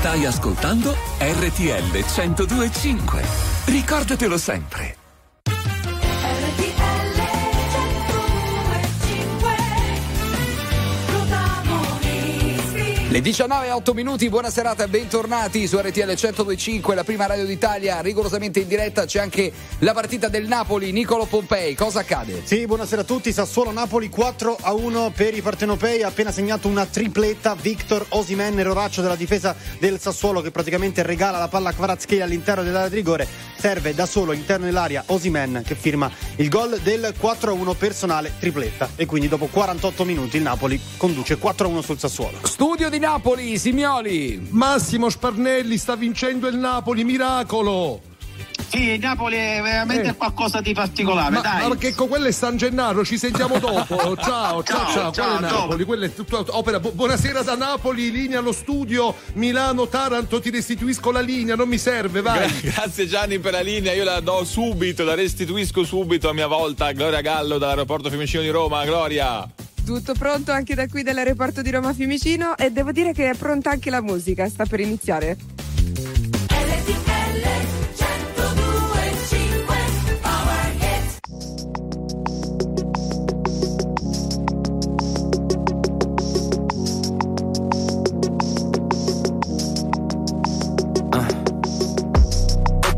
Stai ascoltando RTL 1025. Ricordatelo sempre. Le 19 e 8 minuti, buona serata e bentornati su RTL 1025, la prima radio d'Italia, rigorosamente in diretta. C'è anche la partita del Napoli, Nicolo Pompei. Cosa accade? Sì, buonasera a tutti. Sassuolo Napoli 4 a 1 per i partenopei. Ha appena segnato una tripletta. Victor Osimen, eroraccio della difesa del Sassuolo, che praticamente regala la palla a Kvaratskhelia all'interno dell'area di rigore. Serve da solo all'interno dell'area Osimen che firma il gol del 4 a 1 personale tripletta. E quindi dopo 48 minuti il Napoli conduce 4 a 1 sul Sassuolo. Studio di Napoli, Simioli. Massimo Sparnelli sta vincendo il Napoli, miracolo! Sì, il Napoli è veramente Eh. qualcosa di particolare, Ma, dai. ma perché con quello è San Gennaro, ci sentiamo dopo. Ciao, ciao, ciao, Ciao, Quello è ciao, Napoli, quello è tutto opera. Bu- buonasera da Napoli, linea allo studio, Milano, Taranto, ti restituisco la linea, non mi serve, vai. Gra- Grazie Gianni per la linea, io la do subito, la restituisco subito a mia volta. Gloria Gallo dall'aeroporto Fiumicino di Roma, Gloria. Tutto pronto anche da qui dall'aeroporto di Roma Fiumicino e devo dire che è pronta anche la musica, sta per iniziare.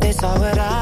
If they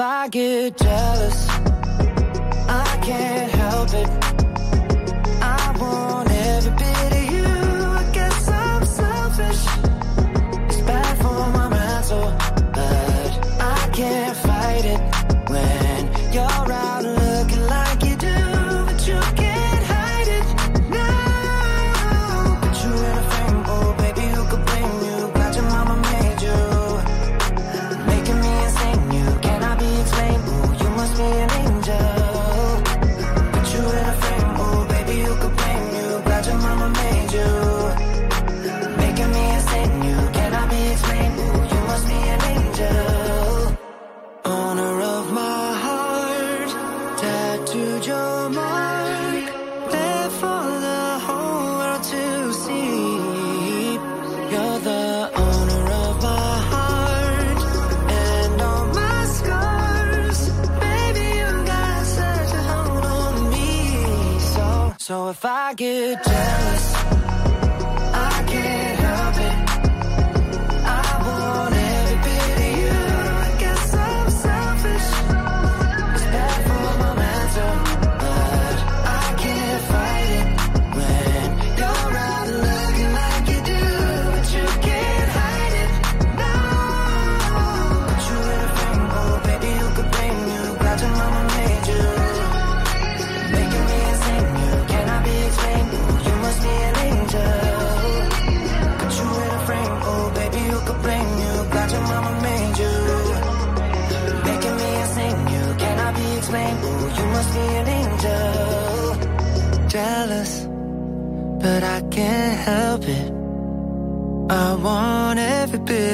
I get jealous,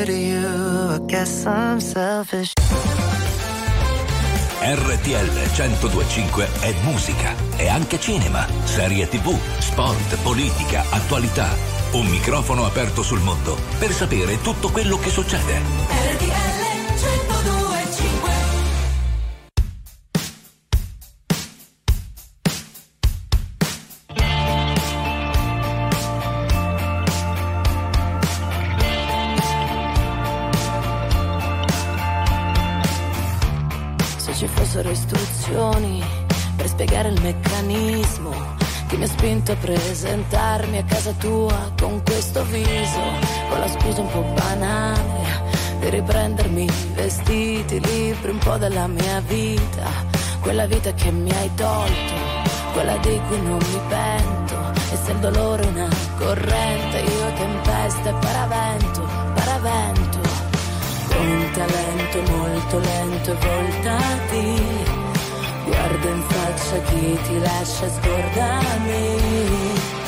of you. I guess I'm selfish. RTL 1025 è musica, è anche cinema, serie tv, sport, politica, attualità. Un microfono aperto sul mondo per sapere tutto quello che succede. RTL riprendermi i vestiti, libri, un po' della mia vita, quella vita che mi hai tolto, quella di cui non mi pento, e se il dolore è una corrente, io tempesta e paravento, paravento con talento molto lento e voltati. Guarda in faccia chi ti lascia scordami.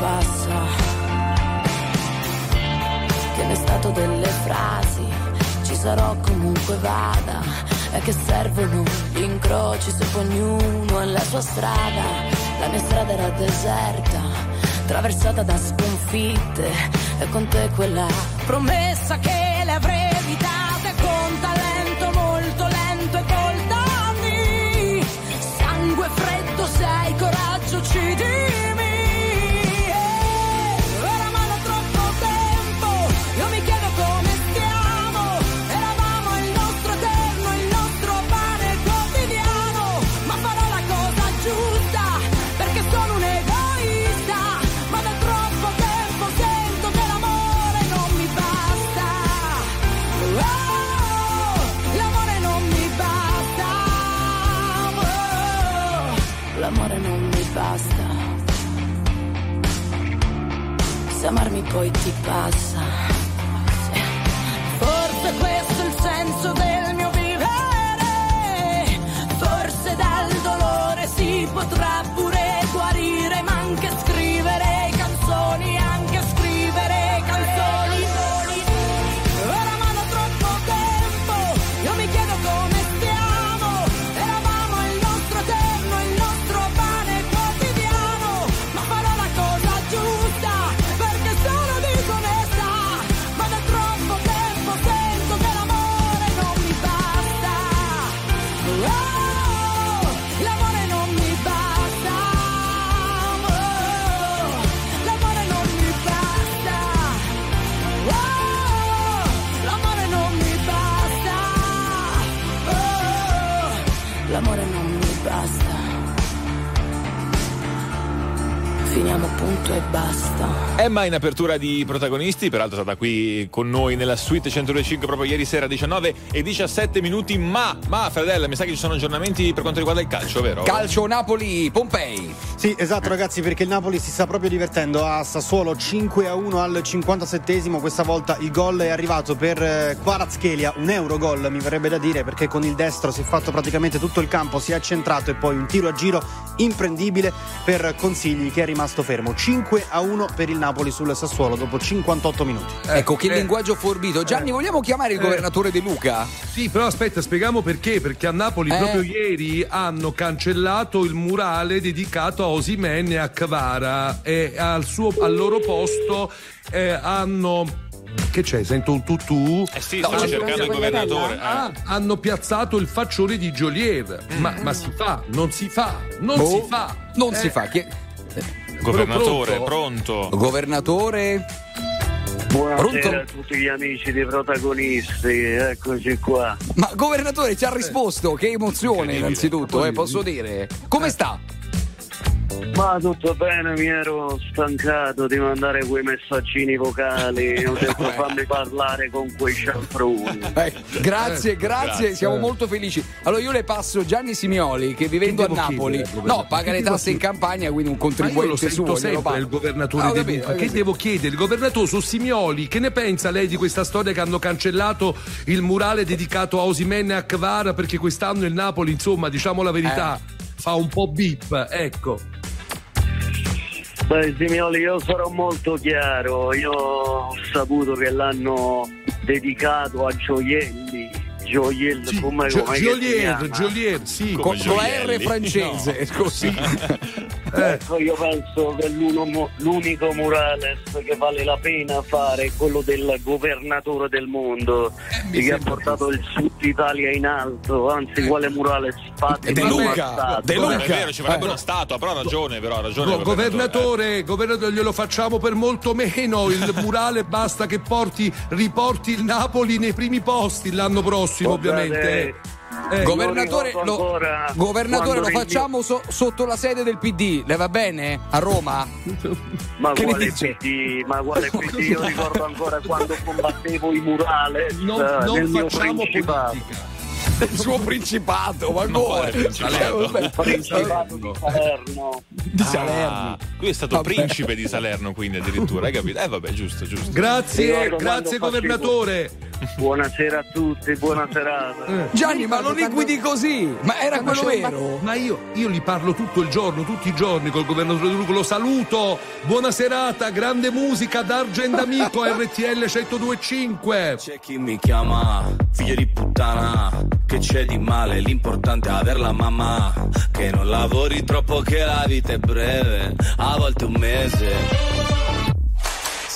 Passa. Che ne stato delle frasi, ci sarò comunque vada. E che servono gli incroci poi ognuno è la sua strada. La mia strada era deserta, attraversata da sconfitte. E con te quella promessa che poi ti passa. Emma in apertura di protagonisti, peraltro è stata qui con noi nella suite 105 proprio ieri sera 19 e 17 minuti, ma, ma Fredella, mi sa che ci sono aggiornamenti per quanto riguarda il calcio, vero? Calcio Napoli, Pompei. Sì, esatto ragazzi, perché il Napoli si sta proprio divertendo a Sassuolo 5 a 1 al 57esimo, questa volta il gol è arrivato per eh, Kvaratskhelia, un euro gol mi verrebbe da dire, perché con il destro si è fatto praticamente tutto il campo, si è centrato e poi un tiro a giro imprendibile per Consigli che è rimasto fermo. 5 a 1 per il Napoli sul Sassuolo dopo 58 minuti. Ecco, che eh. linguaggio forbito. Gianni, vogliamo chiamare il Eh. governatore De Luca? Sì, però aspetta, spieghiamo perché. Perché a Napoli Eh. proprio ieri hanno cancellato il murale dedicato a Osimene e a Cavara e al, suo- al loro posto eh, hanno. Che c'è? Sento un tutù? Eh sì, No, stanno c'è cercando il governatore. eh. Ah, hanno piazzato il faccione di Joliet. Ma, ma si fa? Non si fa? Non Boh, si fa? Non Eh, si fa. Chi- Governatore, pronto? pronto. Governatore. Buonasera Pronto? a tutti gli amici dei protagonisti, eccoci qua. Ma governatore ci ha risposto, che emozione innanzitutto, eh, posso dire. Come sta? Ma tutto bene, mi ero stancato di mandare quei messaggini vocali, ho detto fammi parlare con quei cialtroni. Eh, grazie, grazie, grazie. siamo molto felici. Allora io le passo Gianni Simioli che vivendo a devo Napoli, chiedere no, paga le Che tasse in campagna, quindi un contribuente sento suo. sempre il governatore Ah, capito, ho Che capito. devo chiedere? Il governatore su Simioli, che ne pensa lei di questa storia che hanno cancellato il murale dedicato a Osimene e a Kvara perché quest'anno il Napoli, insomma, diciamo la verità, Eh. Fa un po' bip, ecco. Beh, Simioli, io sarò molto chiaro, io ho saputo che l'hanno dedicato a gioielli, gioielli come, Gio- come chiama? Joliet, sì. Con, con la R francese, scusi. Ecco, io penso che l'unico murales che vale la pena fare è quello del governatore del mondo che ha portato il Sud Italia in alto, anzi quale murales fatti De Luca. De Luca. È vero, ci vorrebbe una statua, però ha ragione, però ha ragione. Go- il governatore, governatore, glielo facciamo per molto meno. Il murale basta che porti, riporti il Napoli nei primi posti l'anno prossimo, Guardate, ovviamente. Eh, governatore, lo, governatore, lo facciamo so- sotto la sede del PD, le va bene? A Roma? Ma Che quale? PD? Ma quale PD? Io ricordo ancora quando combattevo i murales Non- eh, non nel mio facciamo principato. Il suo principato, ma come? Vabbè. Il principato di Salerno. Di Ah, lui è stato Vabbè. principe di Salerno, quindi addirittura, hai capito? Eh, vabbè, giusto, giusto. Grazie, grazie quando facevo- governatore. Buonasera a tutti, buona serata. Gianni, ma non liquidi così! Ma era quello vero? Ma io, io li parlo tutto il giorno, tutti i giorni col governatore De Luca. Lo saluto. Buona serata, grande musica, D'Argent Amico, RTL 1025. C'è chi mi chiama figlio di puttana, che c'è di male, l'importante è averla mamma, che non lavori troppo che la vita è breve, a volte un mese.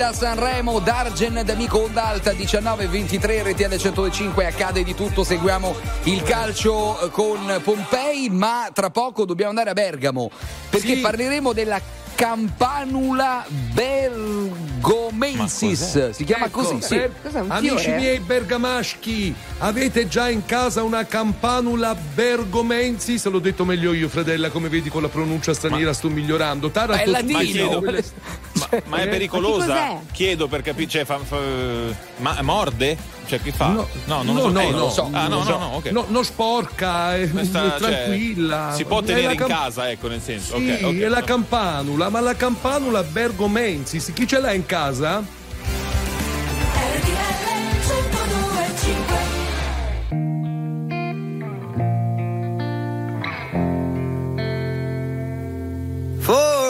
da Sanremo, Dargen d'Amico Ondalta 19-23 RTL 105 accade di tutto, seguiamo il calcio eh, con Pompei, ma tra poco dobbiamo andare a Bergamo perché Sì. parleremo della Campanula bergomensis, si chiama Ecco, così, sì. per- un amici fiore? miei bergamaschi, avete già in casa una campanula bergomensi? Se l'ho detto meglio io, fratella, come vedi con la pronuncia straniera sto migliorando. Taranto, Ma è latino. Ma quelle- ma, è Eh? pericolosa? Ma? Chiedo per capire, cioè, fa- fa- ma morde? Cioè, che fa? No, non no, lo so. no, Eh, non no, lo so. Ah, no, non no, so. no, ok. No, non sporca, è, Questa, è cioè, tranquilla. si può tenere la in casa, ecco, nel senso. Sì, ok, ok. è la campanula, ma la campanula bergomensis, chi ce l'ha in casa? For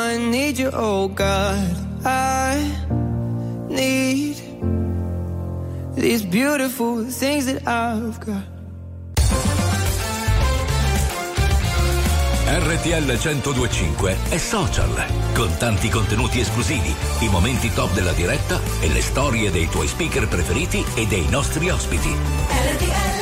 I need you, oh God. I need these beautiful things that I've got. RTL 1025 è social, con tanti contenuti esclusivi, i momenti top della diretta e le storie dei tuoi speaker preferiti e dei nostri ospiti. being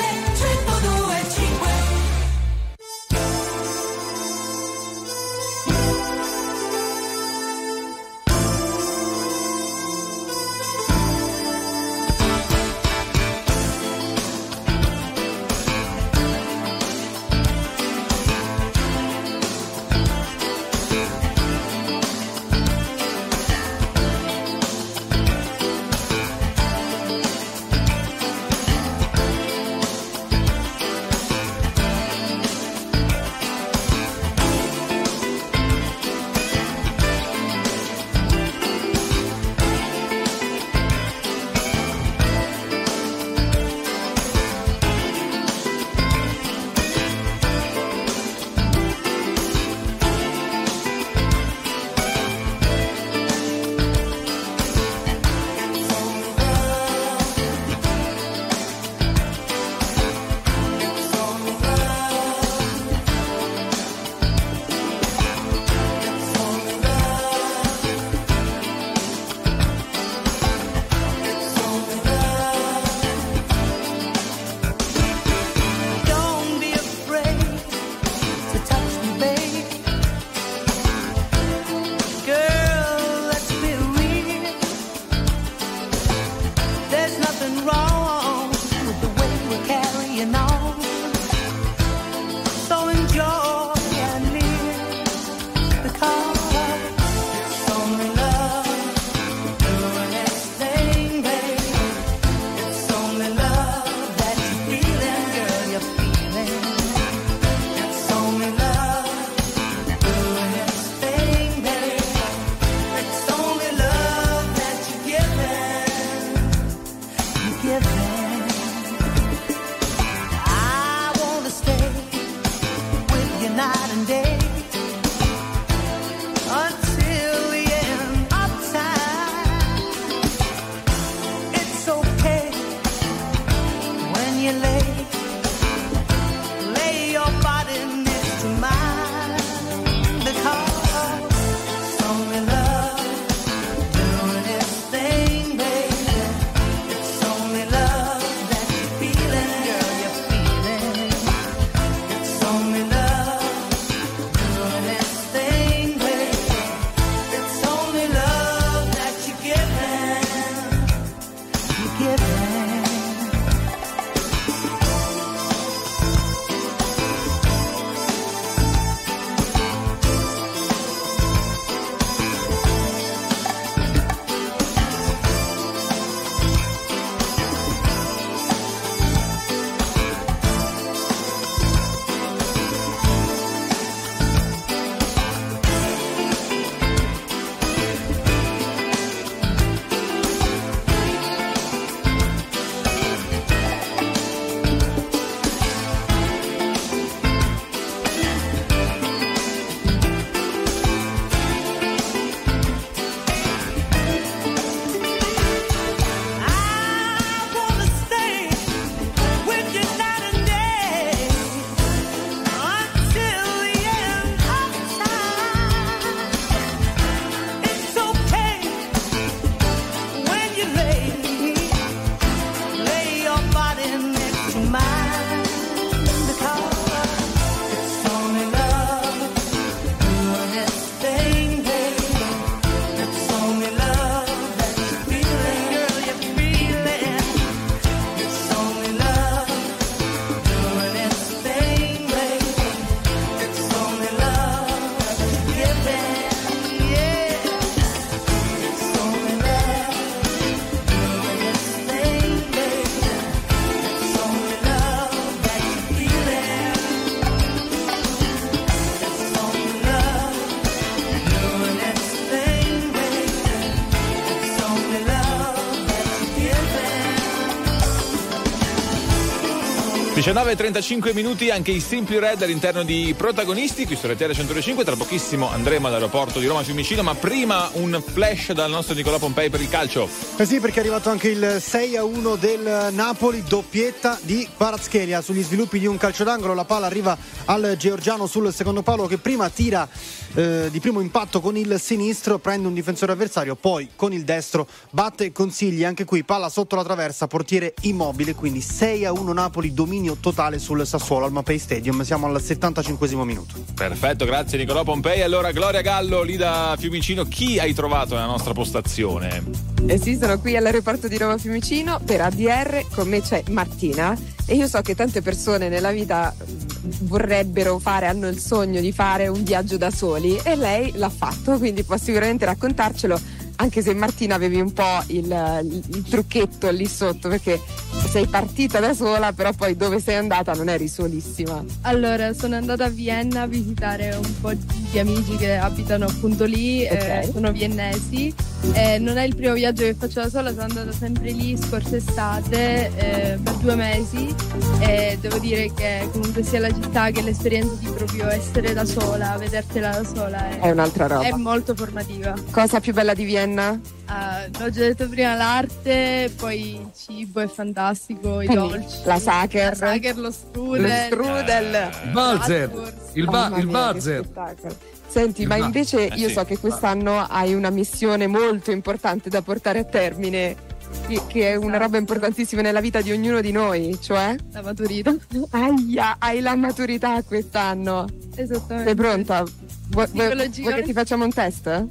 19.35 minuti anche i Simply Red all'interno di protagonisti qui su RTL 105 tra pochissimo andremo all'aeroporto di Roma Fiumicino ma prima un flash dal nostro Nicolò Pompei per il calcio Eh sì, perché è arrivato anche il 6 a 1 del Napoli, doppietta di Kvaratskhelia sugli sviluppi di un calcio d'angolo. La palla arriva al georgiano sul secondo palo che prima tira eh, di primo impatto con il sinistro, prende un difensore avversario, poi con il destro batte consigli. Anche qui palla sotto la traversa, portiere immobile. Quindi 6 a 1 Napoli, dominio totale sul Sassuolo al Mapei Stadium. Siamo al 75 minuto. perfetto grazie Nicolò Pompei allora Gloria Gallo lì da Fiumicino chi hai trovato nella nostra postazione? Eh sì, sono qui all'aeroporto di Roma Fiumicino per ADR, con me c'è Martina e io so che tante persone nella vita mm, vorrebbero fare, hanno il sogno di fare un viaggio da soli e lei l'ha fatto, quindi può sicuramente raccontarcelo. Anche se Martina avevi un po' il, il- il trucchetto lì sotto perché sei partita da sola, però poi dove sei andata non eri solissima. Allora, sono andata a Vienna a visitare un po' di amici che abitano appunto lì, eh, Ok. sono viennesi. Eh, non è il primo viaggio che faccio da sola, sono andata sempre lì scorsa estate eh, per due mesi e devo dire che comunque sia la città che l'esperienza di proprio essere da sola, vedertela da sola è, È un'altra roba. è molto formativa. Cosa più bella di Vienna? Ah, l'ho già detto prima l'arte, poi il cibo è fantastico, i dolci. la Sacher. La Sacher, lo strudel. Lo strudel. Il Balzer. Il, ba- Mamma il mia, spettacolo. Senti, Il ma ba- invece eh io sì. so che quest'anno hai una missione molto importante da portare a termine, che- è una roba importantissima nella vita di ognuno di noi, cioè? La maturità. Aia, hai la maturità quest'anno. Esattamente. Sei pronta? Vuoi, vuoi- vuoi che ti facciamo un test?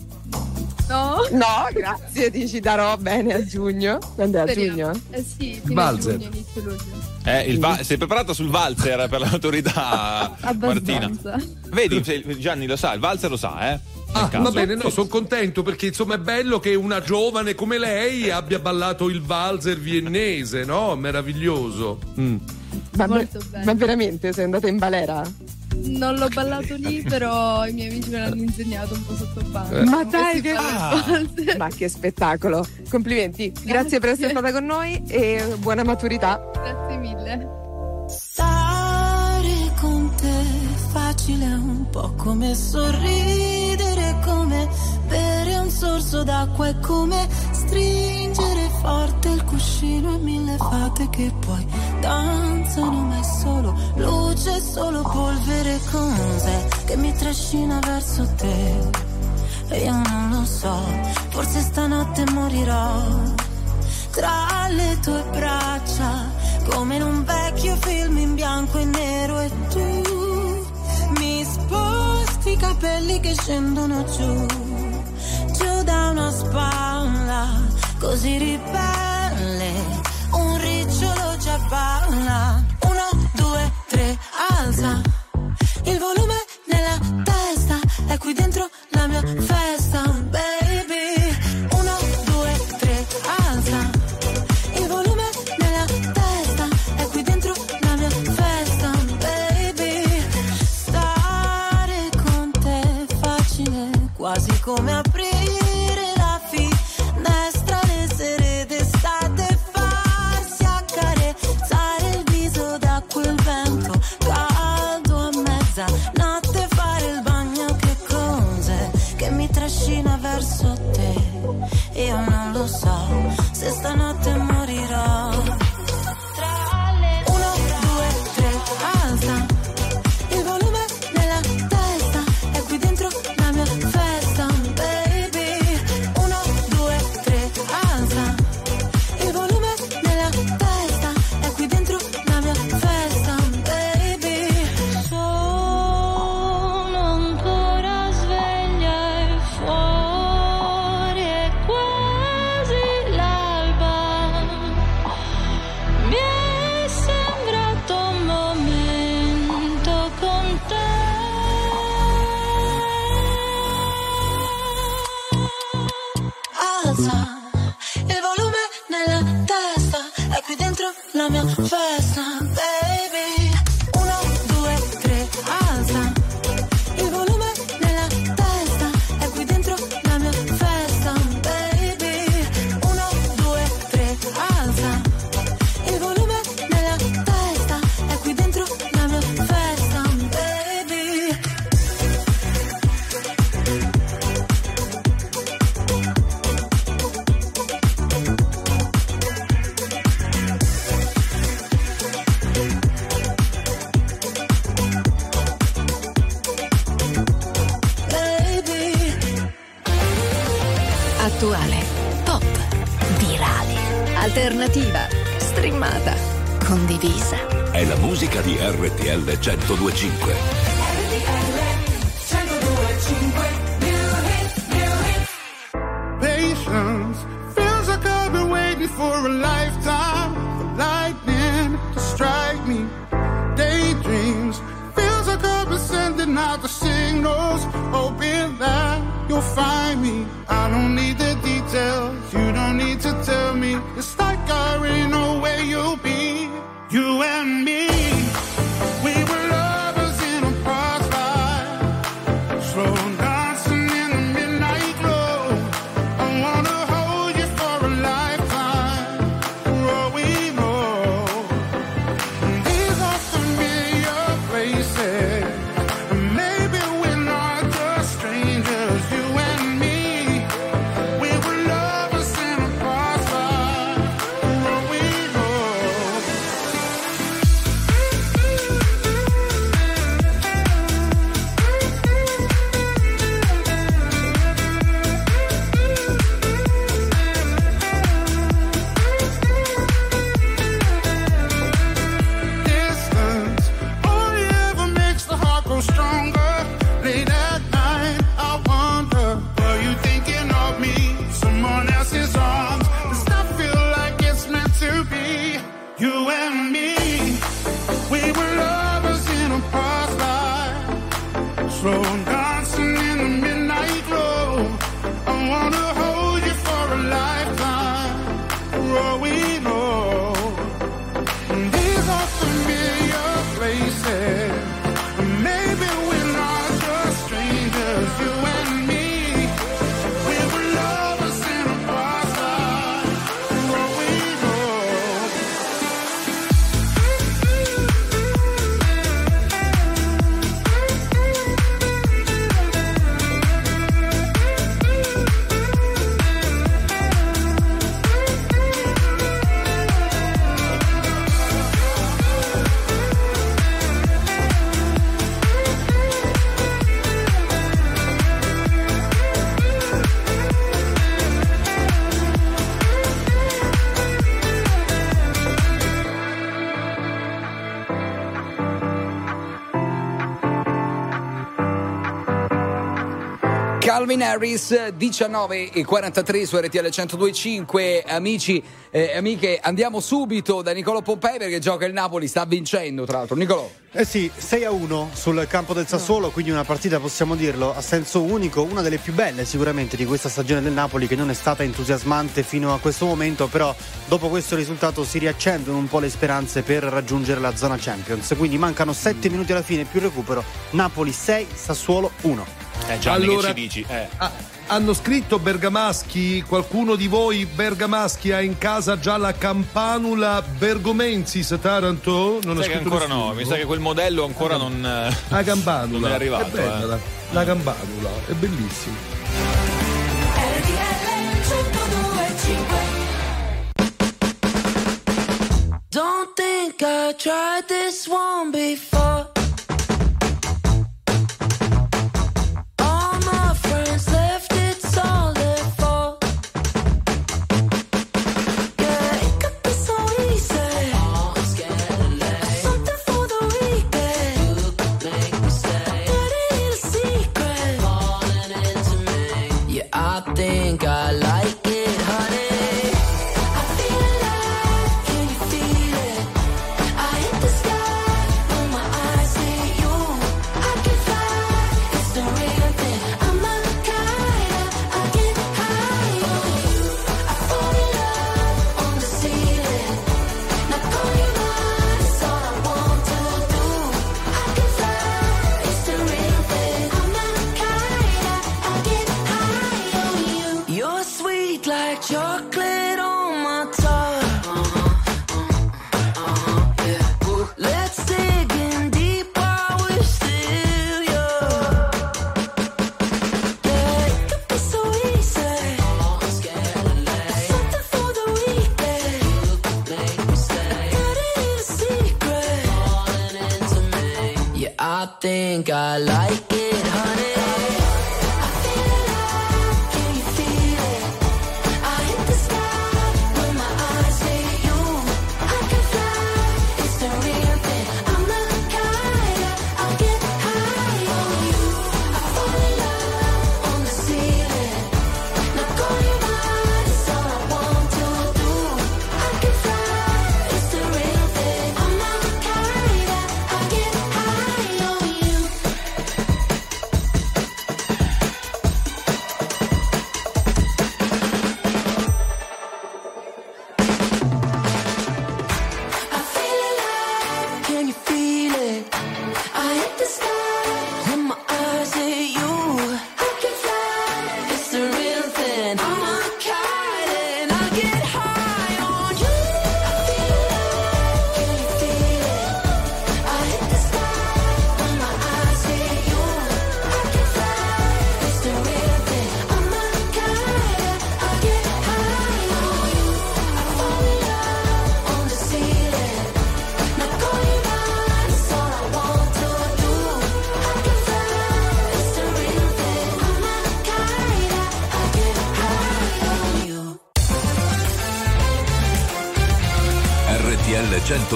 No? No, grazie, dici darò bene a giugno. Quando è a Speriamo. giugno? Eh sì, fine Balzer. giugno, inizio luglio. Eh, il va- sei preparata sul valzer per l'autorità, Martina? Vedi, Gianni lo sa, il valzer lo sa, eh? Ah, va bene, no, sono contento perché insomma è bello che una giovane come lei abbia ballato il valzer viennese, no? Meraviglioso. Mm. Ma, ma veramente sei andata in balera? Non l'ho ballato lì, però i miei amici me l'hanno insegnato un po' sotto banco. Eh. Ma dai, che le Ma che spettacolo! Complimenti, grazie per essere stata con noi e buona maturità. Grazie mille. Stare con te è facile un po' come sorridere, come bere un sorso d'acqua, è come stringere forte il cuscino e mille fate che poi danzano, ma è solo luce, solo polvere cos'è che mi trascina verso te. E io non lo so, forse stanotte morirò tra le tue braccia, come in un vecchio film in bianco e nero e tu mi sposti i capelli che scendono giù, una spalla, così ribelle, un ricciolo già balla, tell me. Calvin Harris 19 e 43 su RTL 1025 amici e amiche andiamo subito da Nicolò Pompei perché gioca il Napoli sta vincendo tra l'altro Nicolò Eh sì, 6 a 1 sul campo del Sassuolo, quindi una partita possiamo dirlo a senso unico, una delle più belle sicuramente di questa stagione del Napoli che non è stata entusiasmante fino a questo momento, però dopo questo risultato si riaccendono un po' le speranze per raggiungere la zona Champions. Quindi mancano 7 minuti alla fine più recupero, Napoli 6, Sassuolo 1. Eh Gianni, Allora- che ci dici? Eh. Ah, hanno scritto Bergamaschi, qualcuno di voi Bergamaschi ha in casa già la campanula Bergomensis Taranto? Non ha Sai che scritto ancora nessuno? no, mi sa che quel modello ancora non, eh, La campanula. non è arrivato. È bella, eh. la, la campanula, è bellissima. Don't think I tried this one before.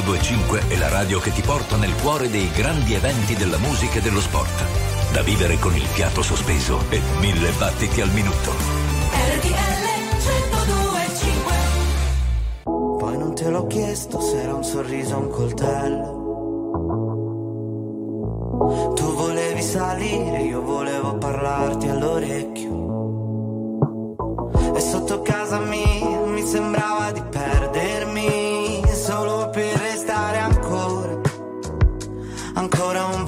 1025 è la radio che ti porta nel cuore dei grandi eventi della musica e dello sport. Da vivere con il fiato sospeso e mille battiti al minuto. RTL 1025 Poi non te l'ho chiesto se era un sorriso o un coltello. Tu volevi salire, io volevo parlarti all'orecchio. E sotto casa mia mi sembrava di perdermi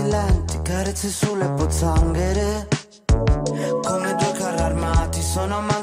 tuoi passi lenti, carezze sulle pozzanghere. Come due carri armati, sono amanti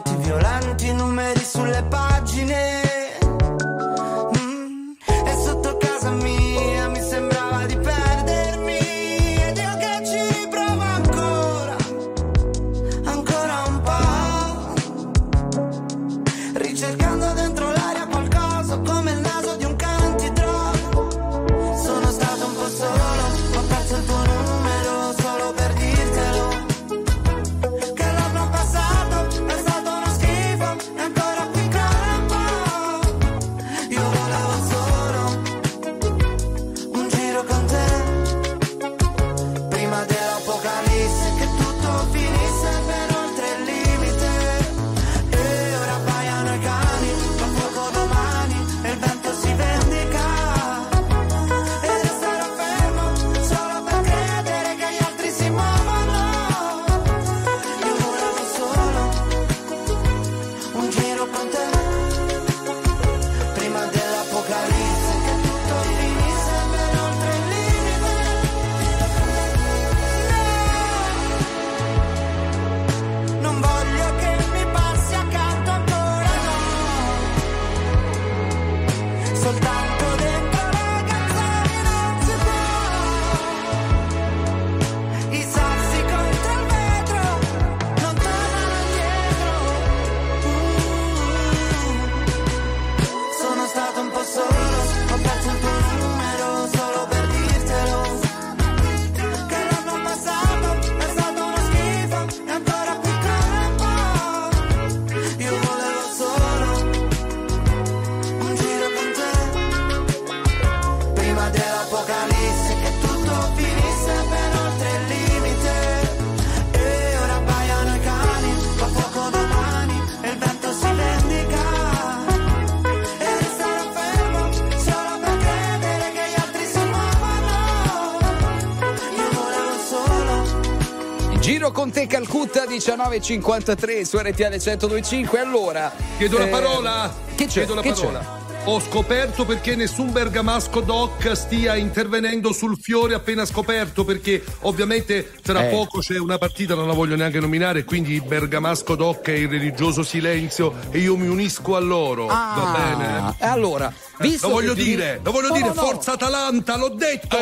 solo Giro con te Calcutta 19.53 su RTL 1025. Allora. Chiedo la eh, parola? Che c'è? Chiedo la Che parola. Ho scoperto perché nessun bergamasco doc stia intervenendo sul fiore appena scoperto, perché ovviamente tra Eh. poco c'è una partita, non la voglio neanche nominare, quindi il bergamasco doc è il religioso silenzio e io mi unisco a loro. Ah, Va bene? e allora, visto lo voglio che fini- dire, lo voglio No, dire, no, no. forza Atalanta, l'ho detto!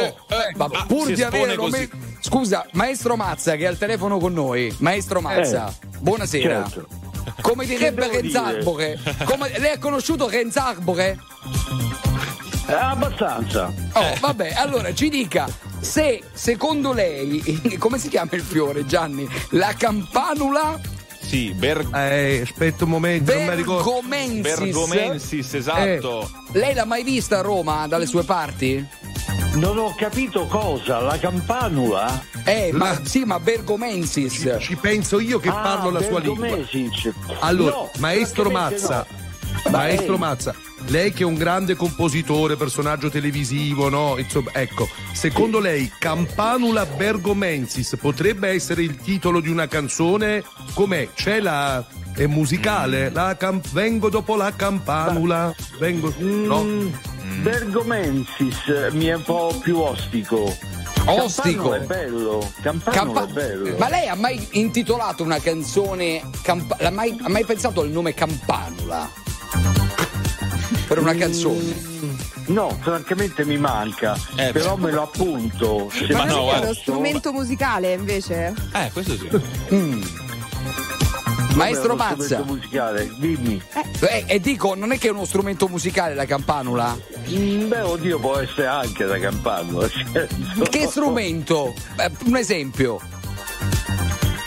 Ma pur di avere così. Scusa, maestro Mazza che è al telefono con noi. Maestro Mazza, buonasera. certo. Come direbbe Renzarbore? Come- lei ha conosciuto Renzarbore? Eh, abbastanza. Oh, vabbè, allora ci dica se secondo lei, come si chiama il fiore, Gianni? La campanula Sì, Ber- Eh, aspetta un momento, non mi ricordo. Bergomensis. Bergomensis, esatto. Lei l'ha mai vista a Roma dalle sue parti? Non ho capito cosa, la campanula? Eh, ma sì, ma Bergomensis. Ci penso io che Ah, parlo la sua lingua. Bergomesic. Allora, No, maestro Mazza, no. Maestro. Mazza, lei che è un grande compositore, personaggio televisivo, no? Insomma, ecco, secondo lei Campanula Bergomensis potrebbe essere il titolo di una canzone? Com'è? C'è la è musicale? La cam- vengo dopo la campanula, vengo no? Mm, Bergomensis mi è un po' più ostico. Ostico? Campano è bello. Campano Campa- è bello. Ma lei ha mai intitolato una canzone? L'ha mai, ha mai pensato al nome Campanula? Per una canzone? No, francamente mi manca, Eh, però beh. me lo appunto. Se Ma no, è uno strumento musicale invece? Eh, questo sì. Mm. Maestro Mazza. strumento musicale, dimmi. Eh, e dico, non è che è uno strumento musicale la campanula? Mm, Beh, oddio, può essere anche da campano. nel senso. Che strumento? Eh, un esempio.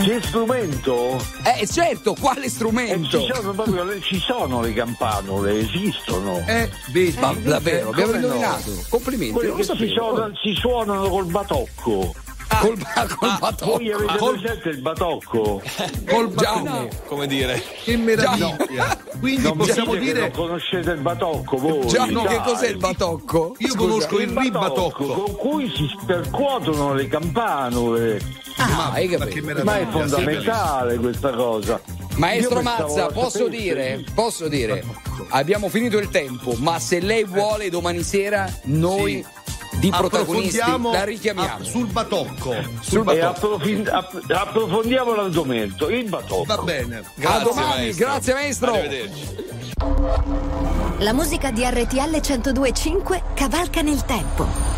Che strumento? Eh certo, quale Eh, strumento? ci, sono proprio le, ci sono le campanule, esistono. Eh, vedi. Ma davvero, abbiamo Come no? indovinato. Complimenti. Che si, suonano, si suonano col batocco. Col, col batocco. Voi avete presente il batocco? Col Già. batocco. Come dire. Che meraviglia. Quindi Non possiamo dite che dire non conoscete il batocco voi? Gianni, che cos'è il batocco? Io Scusa. conosco il ribatocco. con cui si percuotono le campanule. Ah, hai Ma capito. è fondamentale questa cosa. Maestro Mazza, posso dire, posso dire, abbiamo finito il tempo, ma se lei vuole domani sera noi di protagonisti la richiamiamo. a- sul batocco. Sul E batocco. approfin- app- approfondiamo l'argomento, il batocco. Va bene. A Grazie, domani, maestro. grazie maestro. Arrivederci. La musica di RTL 1025 cavalca nel tempo.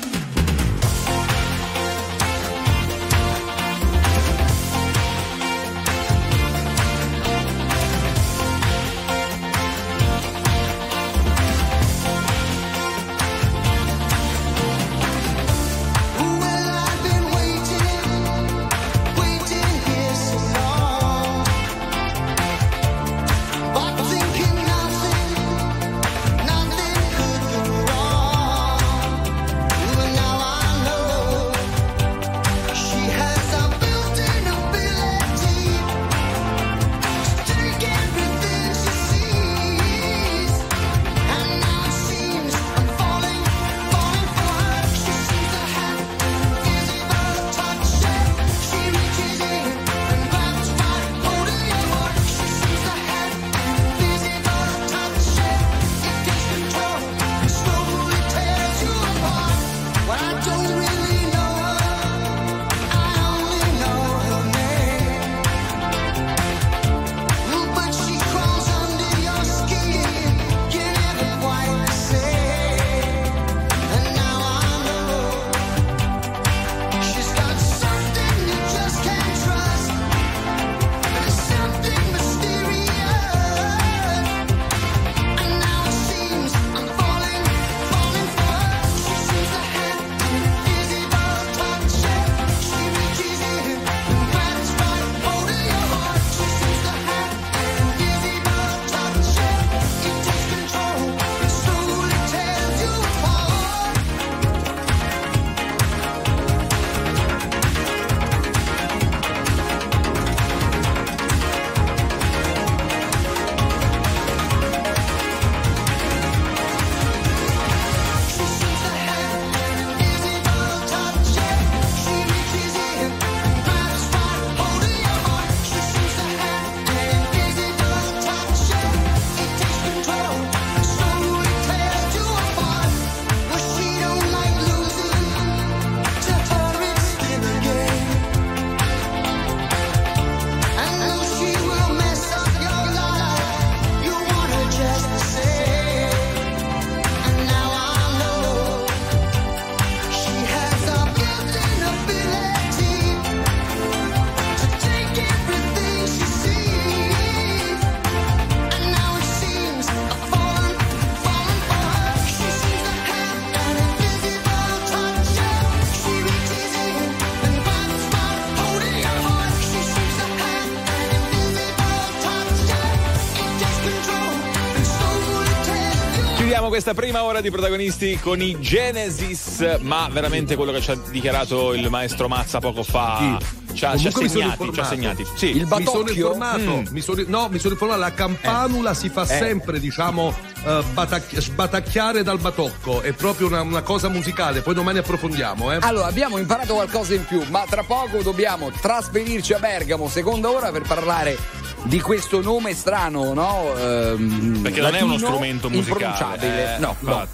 Questa prima ora di protagonisti con i Genesis, ma veramente quello che ci ha dichiarato il maestro Mazza poco fa. Ci ha, ci ha Comunque mi sono segnati, ci ha segnati. Sì. Il mi sono batocchio? informato, Mm. mi sono- no, mi sono informato, la campanula si fa Eh. sempre, diciamo, eh, batacchi- sbatacchiare dal batocco, è proprio una, una cosa musicale, poi domani approfondiamo, eh. Allora, abbiamo imparato qualcosa in più, ma tra poco dobbiamo trasferirci a Bergamo, seconda ora, per parlare di questo nome strano, no? Ehm, Perché non è uno strumento musicale. eh, no, no.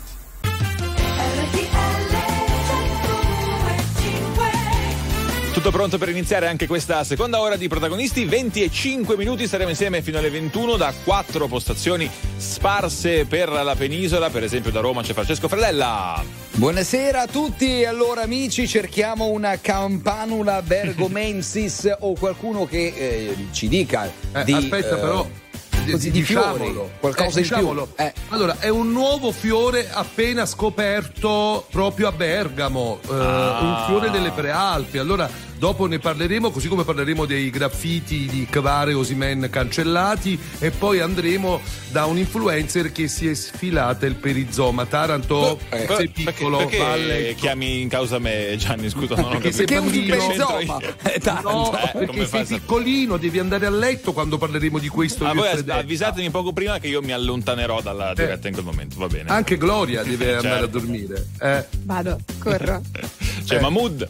Tutto pronto per iniziare anche questa seconda ora di protagonisti. 20 e 5 minuti staremo insieme fino alle 21 da quattro postazioni sparse per la penisola. Per esempio da Roma c'è Francesco Fredella. Buonasera a tutti, allora amici cerchiamo una campanula bergomensis o qualcuno che eh, ci dica Eh, di, aspetta, eh, però. Così di fiori, diciamolo. qualcosa Eh, in più. diciamolo. Allora, è un nuovo fiore appena scoperto proprio a Bergamo, eh, Ah. un fiore delle prealpi. Allora, dopo ne parleremo, così come parleremo dei graffiti di Kvare Osimen cancellati e poi andremo da un influencer che si è sfilata il perizoma. Taranto, Eh, sei perché- piccolo, perché letto. chiami in causa me, Gianni? Scusa, non ho Perché capito. sei bambino. C'entro io? Eh, No, Eh, come perché sei piccolino, devi andare a letto quando parleremo di questo. Ah, voi avvisatemi poco prima che io mi allontanerò dalla diretta in quel momento, va bene. Anche Gloria deve andare a Certo. dormire. Eh. Vado, corro. C'è Mahmood.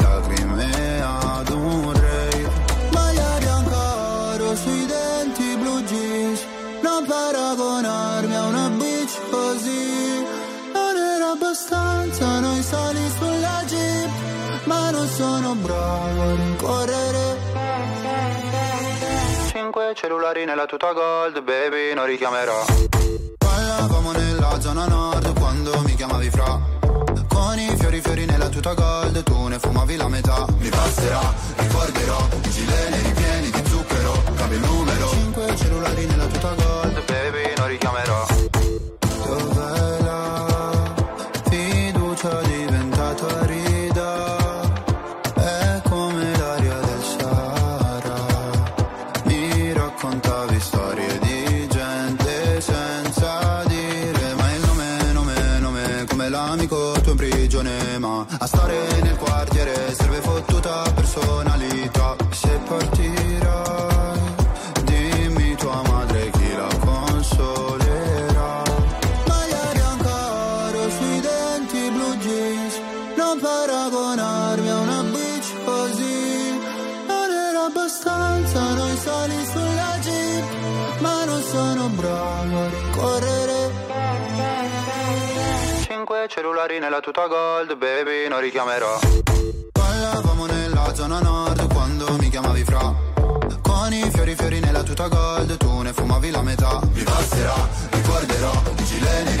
sali sulla jeep ma non sono bravo a rincorrere. Cinque cellulari nella tuta gold baby non richiamerò. Parlavamo nella zona nord quando mi chiamavi fra. Con i fiori fiori nella tuta gold Tu ne fumavi la metà. Mi passerà, ricorderò I gileni ripieni di zucchero Cambio il numero. Cinque cellulari nella tuta gold Baby, non richiamerò tuta gold, baby, non richiamerò. Parlavamo nella zona nord quando mi chiamavi fra. Con i fiori fiori nella tuta gold, tu ne fumavi la metà. Mi passerà, ricorderò, i gileni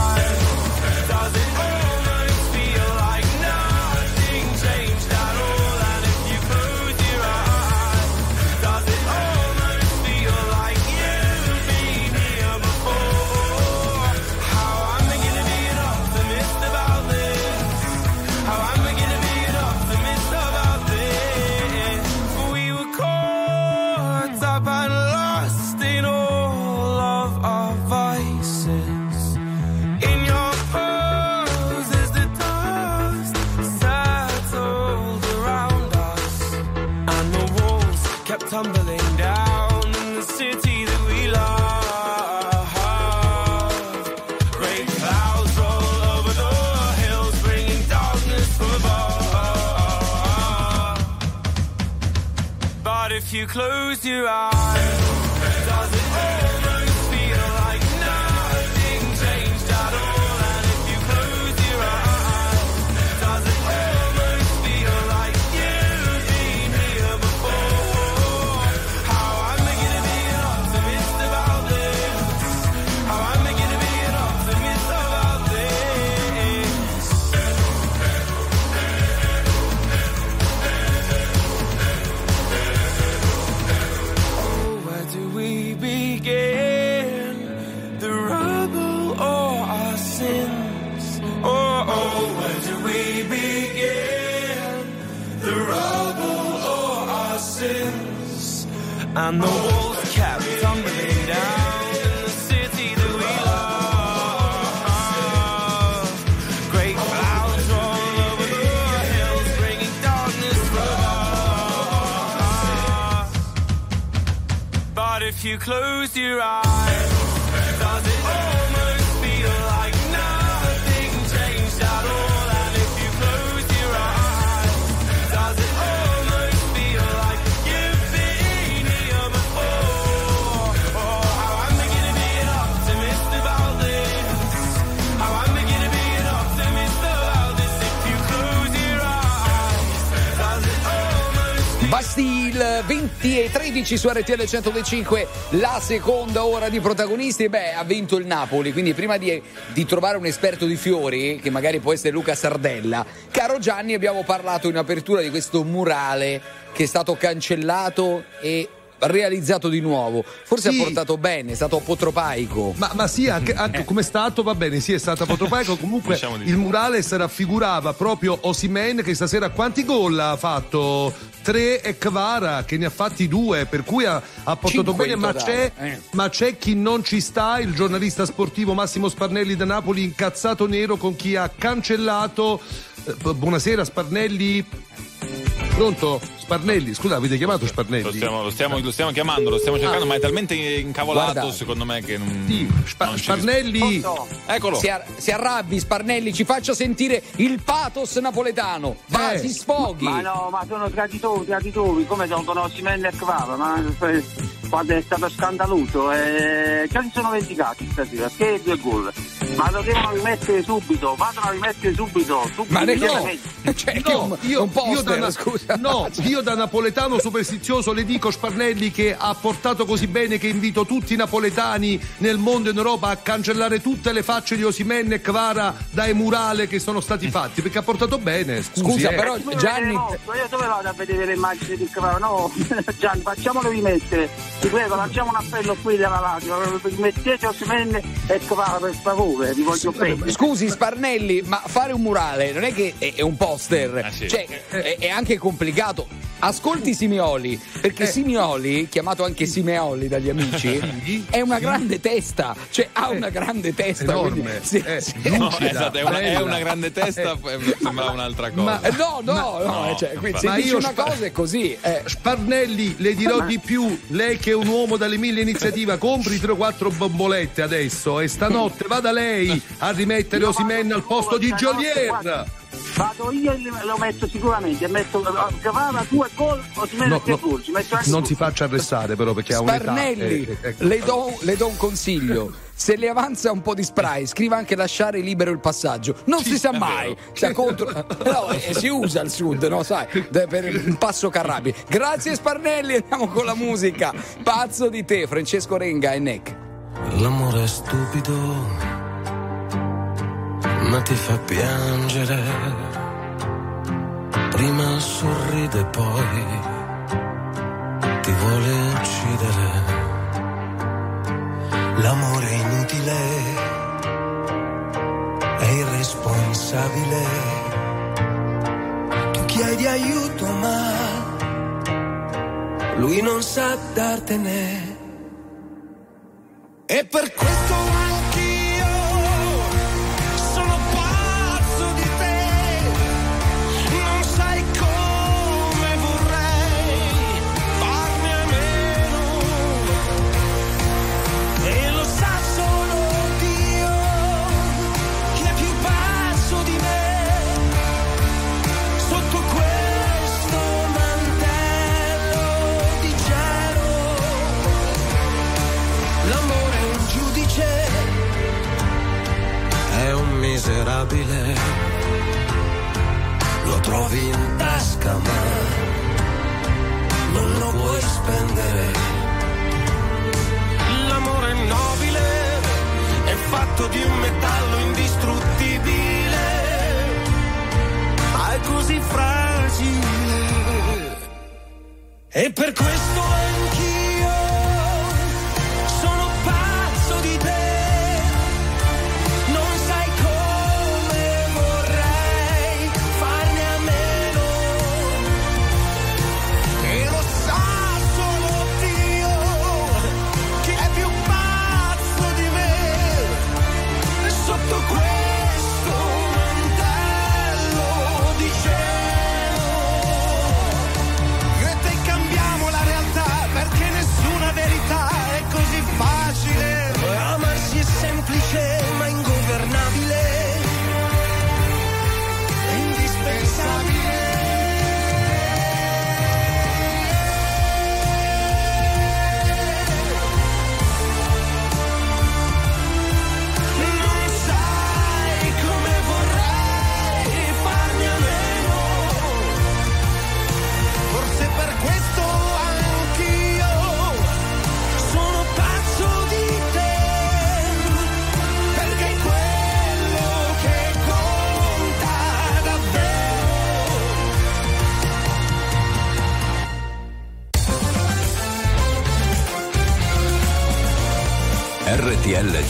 close your eyes, close your eyes, Bastille 20 e 13 su RTL 125 la seconda ora di protagonisti. Beh ha vinto il Napoli quindi prima di, di trovare un esperto di fiori che magari può essere Luca Sardella caro Gianni abbiamo parlato in apertura di questo murale che è stato cancellato e realizzato di nuovo forse Sì. ha portato bene è stato apotropaico Ma, ma sì, anche, anche come è stato, va bene, sì, è stato apotropaico. Comunque Diciamo di il murales raffigurava proprio Osimen che stasera quanti gol ha fatto? Tre e Kvara che ne ha fatti due, per cui ha, ha portato Cinque bene, ma c'è, eh. ma c'è chi non ci sta, il giornalista sportivo Massimo Sparnelli da Napoli incazzato nero con chi ha cancellato. eh, buonasera Sparnelli. Pronto? Sparnelli, scusa, avete chiamato Sparnelli? Lo stiamo, lo stiamo- lo stiamo chiamando, lo stiamo cercando, Ah. ma è talmente incavolato Guarda. secondo me che non. Sì, non ci- Sparnelli. Eccolo. si, ar- si arrabbi Sparnelli ci faccia sentire il pathos napoletano va Eh. si sfoghi Ma no, ma sono traditori, traditori, come non conosci Menne e Kvara, ma quando è stato scandaloso, eh, già si sono vendicati stasera, che due gol. Ma lo devono rimettere subito, vadano a rimettere subito, subito. Ma ne- no, cioè, No, io, un poster, io da, na- scusa. no, io da napoletano superstizioso le dico Sparnelli che ha portato così bene che invito tutti i napoletani nel mondo e in Europa a cancellare tutte le facce di Osimen e Kvara dai murale che sono stati fatti perché ha portato bene. Scusi, Scusa, eh. però- Gianni-? Io dove vado a vedere le immagini di Kvara? No, Gianni, facciamolo rimettere. Ti prego, lanciamo un appello qui dalla radio. Rimettete Osimene e Kvara, per favore, vi voglio bene. Scusi Sparnelli, ma fare un murale non è che è, è un poster, sì. cioè è, è anche complicato. Ascolti Simioli, perché Simioli, chiamato anche Simeoli dagli amici, è una grande testa, cioè ha una grande testa. Enorme, sì, eh, sì. No, lucida, esatto, è una, è una grande testa, eh, sembra un'altra cosa. Ma- Eh, No, no, no, no, cioè, quindi ma- se ma dici io una spa- cosa è così. eh. Sparnelli, le dirò di più. Lei che è un uomo dalle mille iniziative, compri 3 o 4 bombolette adesso e stanotte vada lei a rimettere Osimen al posto di Jolier. Vado io e lo metto sicuramente. Metto oh, Cavava due gol o si no, no, Burgi. Non si faccia arrestare però perché Sparnelli, ha un'età. Eh, eh, eh, le, le do un consiglio. se le avanza un po' di spray, scriva anche lasciare libero il passaggio. Non sì, si sa mai. Cioè, contro... no, eh, si usa il sud, no? Sai, per il passo carrabbi. Grazie Sparnelli, andiamo con la musica. Pazzo di te, Francesco Renga e Neck. L'amore è stupido ma ti fa piangere. Prima sorride, poi ti vuole uccidere. L'amore è inutile è irresponsabile. Tu chiedi aiuto, ma lui non sa dartene. E per questo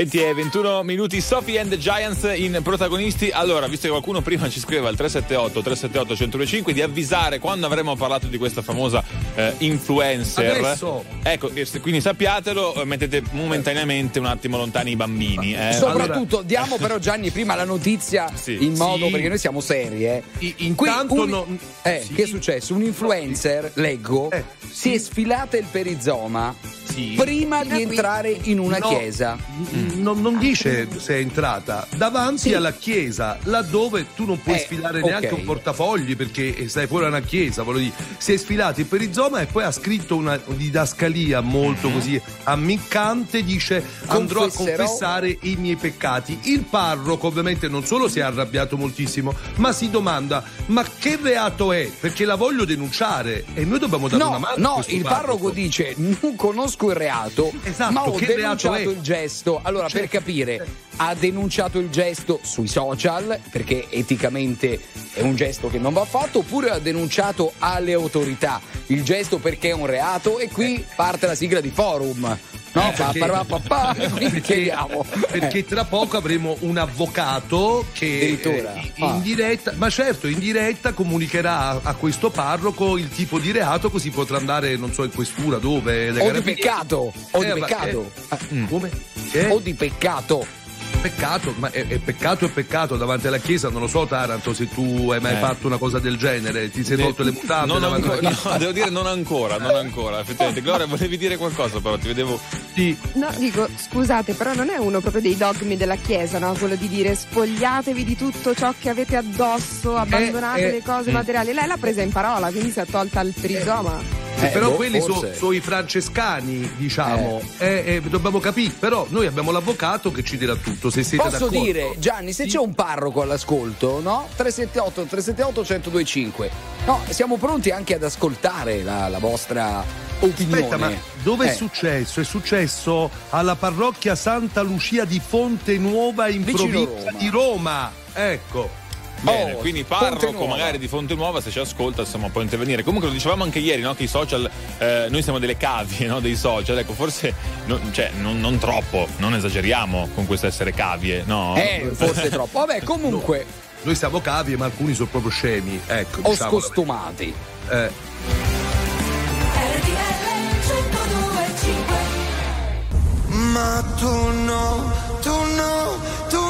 20 e 21 minuti, Sophie and the Giants in protagonisti. Allora, visto che qualcuno prima ci scriveva al 378 378 125 di avvisare quando avremo parlato di questa famosa eh, influencer. Adesso. Ecco, quindi sappiatelo, eh, mettete momentaneamente un attimo lontani i bambini. Eh. Soprattutto diamo però Gianni prima la notizia in modo Sì. perché noi siamo seri, eh. intanto Qui un- non- eh, che è successo? Un influencer, leggo, Eh, si è sfilata il perizoma prima di entrare in una No, chiesa. n- Non, non dice se è entrata davanti alla chiesa, laddove tu non puoi Eh, sfilare ok. neanche un portafogli perché stai fuori da una chiesa. Voglio dire, si è sfilato il perizoma e poi ha scritto una didascalia molto Mhm. così ammiccante. Dice: Andrò a confessare i miei peccati. Il parroco, ovviamente, non solo si è arrabbiato moltissimo, ma si domanda: ma che reato è? Perché la voglio denunciare e noi dobbiamo dare una No, mano. a no, il parroco dice non conosco il reato, Esatto, ma ho denunciato il gesto. Allora, per capire, ha denunciato il gesto sui social, perché eticamente è un gesto che non va fatto, oppure ha denunciato alle autorità il gesto perché è un reato e qui parte la sigla di forum. No, perché- pa- pa- pa- pa- quindi perché, perché tra poco avremo un avvocato che eh, in Ah. diretta, ma certo, in diretta comunicherà a, a questo parroco il tipo di reato, così potrà andare, non so, in questura dove. O di peccato, o di Eh, ma- peccato. eh, come? Eh? O di peccato. Peccato, ma è, è peccato e peccato davanti alla chiesa, non lo so Taranto se tu hai mai Eh. fatto una cosa del genere, ti sei Ne- tolto le mutande non davanti ancora, alla chiesa. no, devo dire non ancora, non ancora, effettivamente. Gloria, volevi dire qualcosa, però ti vedevo. No, dico, scusate, però non è uno proprio dei dogmi della Chiesa, no? Quello di dire spogliatevi di tutto ciò che avete addosso, abbandonate eh, le cose mm. materiali. Lei l'ha presa in parola, quindi si è tolta il perizoma. Eh, però boh, quelli sono forse. i francescani, diciamo. Eh, eh, dobbiamo capire. Però noi abbiamo l'avvocato che ci dirà tutto. Se siete Posso d'accordo. dire, Gianni, se c'è un parroco all'ascolto, no? 378 378 1025. No, siamo pronti anche ad ascoltare la, la vostra opinione. Aspetta, ma dove è Eh. successo? È successo alla parrocchia Santa Lucia di Fonte Nuova in Vicino provincia Roma. di Roma. Ecco. Bene, Oh, quindi parroco magari di Fonte Nuova, se ci ascolta, insomma, può intervenire. Comunque lo dicevamo anche ieri, no? Che i social, eh, noi siamo delle cavie, no? Dei social. Ecco, forse non, cioè, non, non troppo, non esageriamo con questo essere cavie, no? Eh, forse troppo. Vabbè, comunque, Noi siamo cavie, ma alcuni sono proprio scemi. Ecco, o diciamo scostumati. Eh. Ma tu no, tu no, tu no,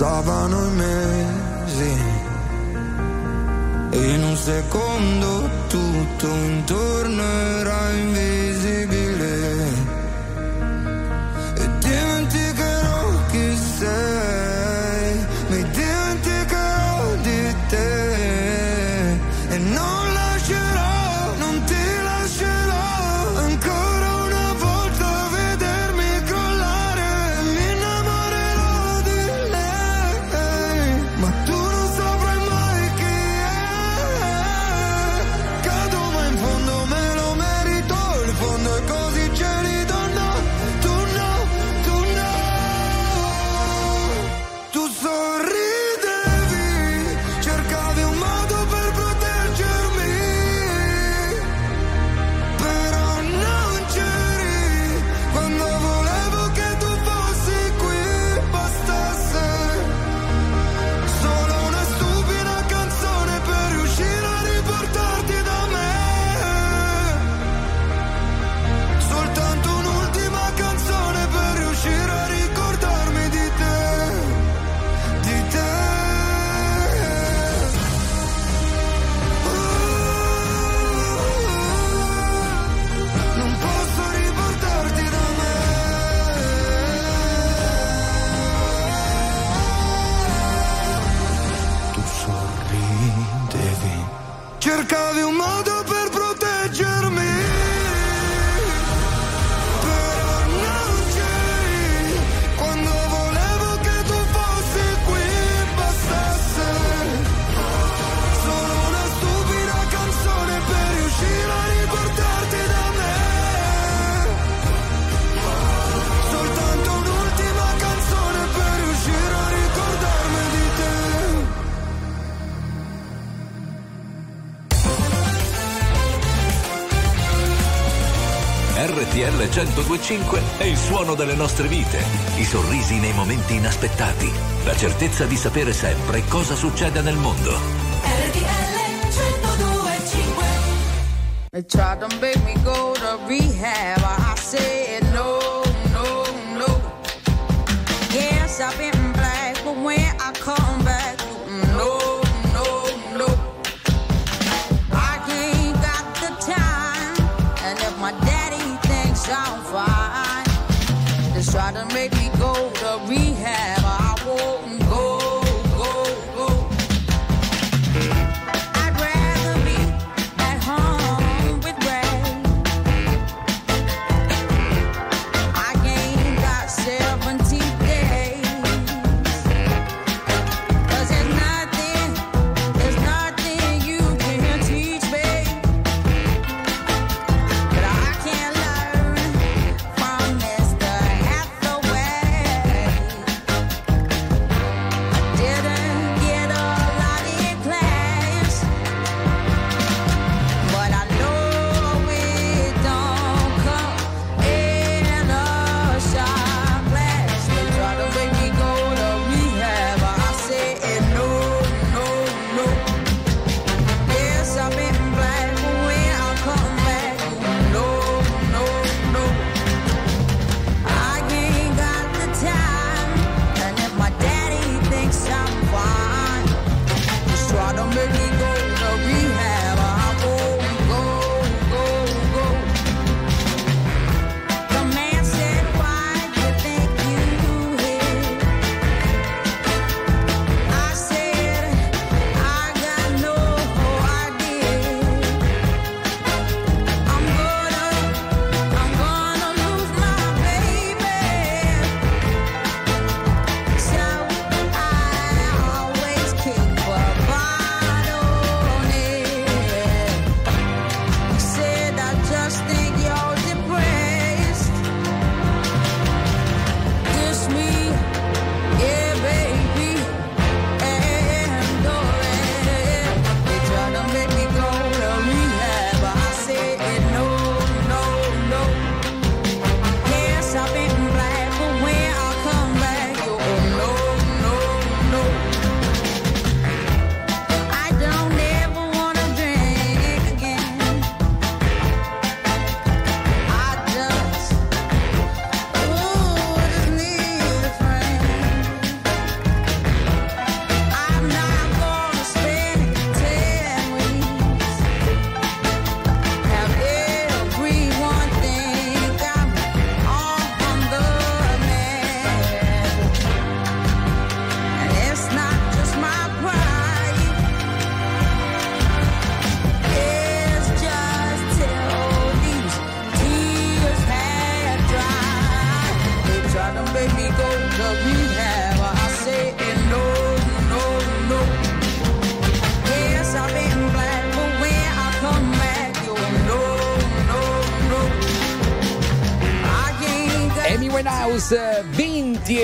passavano i mesi. E in un secondo tutto intorno era invisibile 1025 è il suono delle nostre vite, i sorrisi nei momenti inaspettati, la certezza di sapere sempre cosa succede nel mondo. They tried to make me go to rehab. I said no, no, no. Yes, I've been make me go to rehab.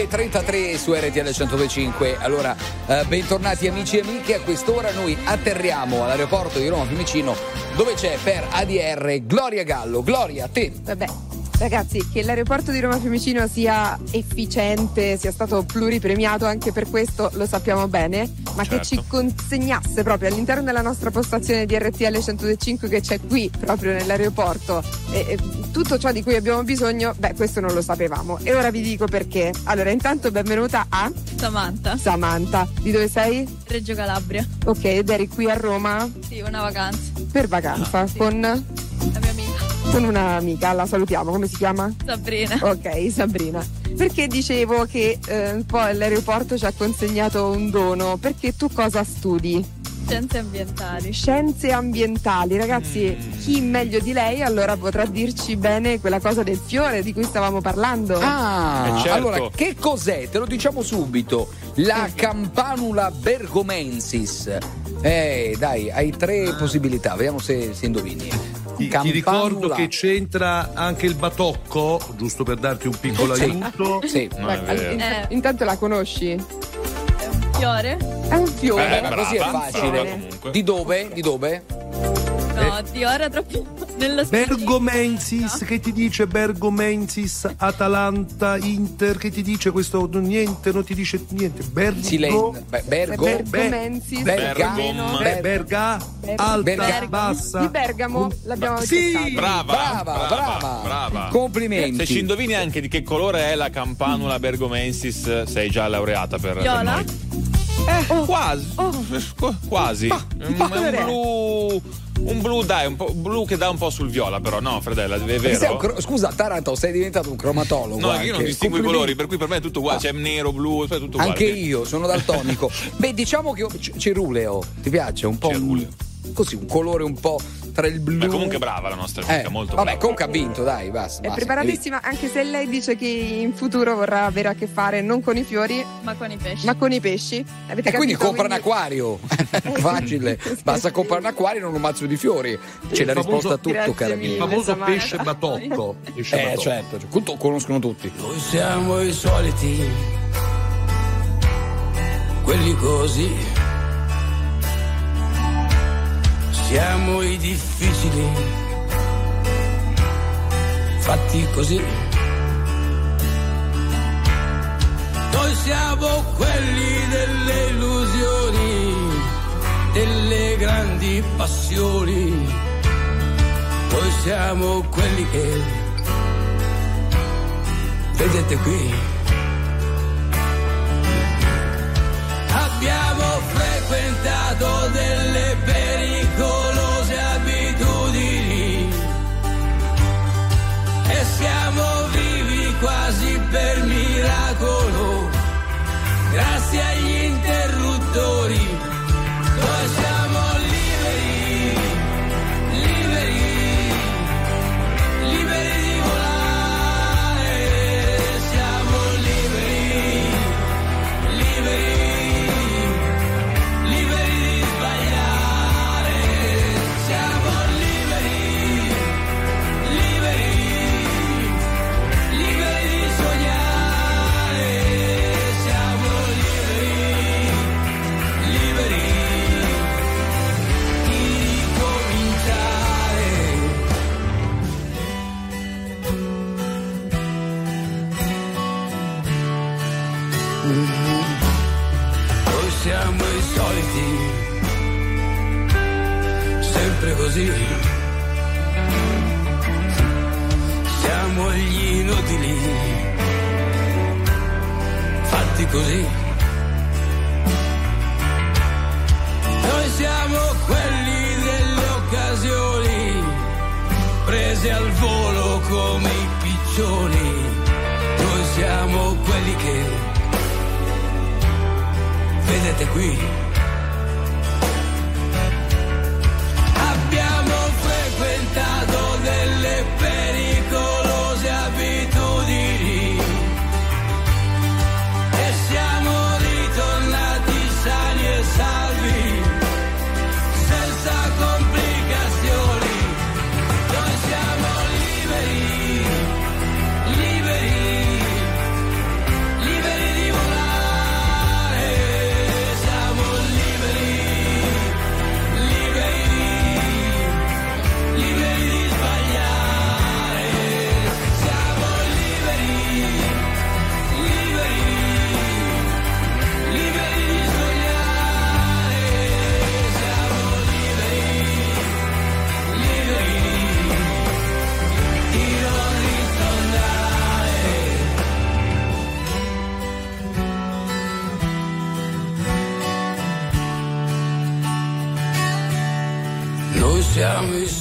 9.33 su RTL 125. Allora, eh, bentornati amici e amiche. A quest'ora noi atterriamo all'aeroporto di Roma Fiumicino dove c'è per ADR Gloria Gallo. Gloria, a te. Vabbè. Ragazzi, che l'aeroporto di Roma Fiumicino sia efficiente, sia stato pluripremiato anche per questo, lo sappiamo bene ma certo. che ci certo. consegnasse proprio all'interno della nostra postazione di RTL 105 che c'è qui proprio nell'aeroporto e, e tutto ciò di cui abbiamo bisogno, beh questo non lo sapevamo e ora vi dico perché. Allora intanto benvenuta a Samantha. Samantha, di dove sei? Reggio Calabria. Ok, ed eri qui a Roma? Sì, una vacanza. Per vacanza, no, sì. con? La mia amica con un'amica, la salutiamo, come si chiama? Sabrina. Ok, Sabrina. Perché dicevo che eh, poi l'aeroporto ci ha consegnato un dono? Perché tu cosa studi? Scienze ambientali. Scienze ambientali, ragazzi, mm. chi meglio di lei allora potrà dirci bene quella cosa del fiore di cui stavamo parlando? Ah, eh, certo. allora che cos'è? Te lo diciamo subito. La campanula bergomensis. Eh, dai, hai tre possibilità, vediamo se, si indovini. Ti, ti ricordo che c'entra anche il batocco, giusto per darti un piccolo Sì. aiuto. Sì. È vero. int- intanto la conosci? Fiore? È un fiore. Eh, ma così è brava, facile. brava comunque. Di dove? Di dove? No, di ora troppo nello Bergomensis, che ti dice Bergomensis, Atalanta, Inter, che ti dice questo? Niente, non ti dice niente. Bergo, Silenzio. Beh, Bergo. Be- Bergomensis. Bergamo. Be- Berga, alta, Berga- bassa. Di Bergamo l'abbiamo Sì! cercato. Brava, Brava, brava. brava. Complimenti. Se ci indovini anche di che colore è la campanula bergomensis, sei già laureata per, per Viola? noi. Eh, quasi. Qu- Quasi. di Mm, che è colore è? un blu. Un blu, dai, un po' blu che dà un po' sul viola, però, no, Fredella, è vero? cro- Scusa, Taranto, sei diventato un cromatologo. No, anche. io non distingo i colori, per cui per me è tutto uguale. C'è nero, blu, è tutto uguale. Anche io sono daltonico. Beh, diciamo che c- ceruleo, ti piace? Un po' un, così, un colore un po' tra il blu. Ma comunque brava la nostra amica, Eh, molto vabbè, brava. comunque ha vinto, dai, basta. È basta. preparatissima anche se lei dice che in futuro vorrà avere a che fare non con i fiori Ma con i pesci. ma con i pesci. Avete E quindi capito? compra un acquario. Facile. Basta comprare un acquario e non un mazzo di fiori. C'è la Il famoso- risposta a tutto, cara mia. Il famoso pesce batocco. Pesce Eh, batocco. certo, cioè, tutto- conoscono tutti. Noi siamo i soliti, quelli così. Siamo i difficili, fatti così. Noi siamo quelli delle illusioni, delle grandi passioni. Noi siamo quelli che vedete qui. Abbiamo frequentato delle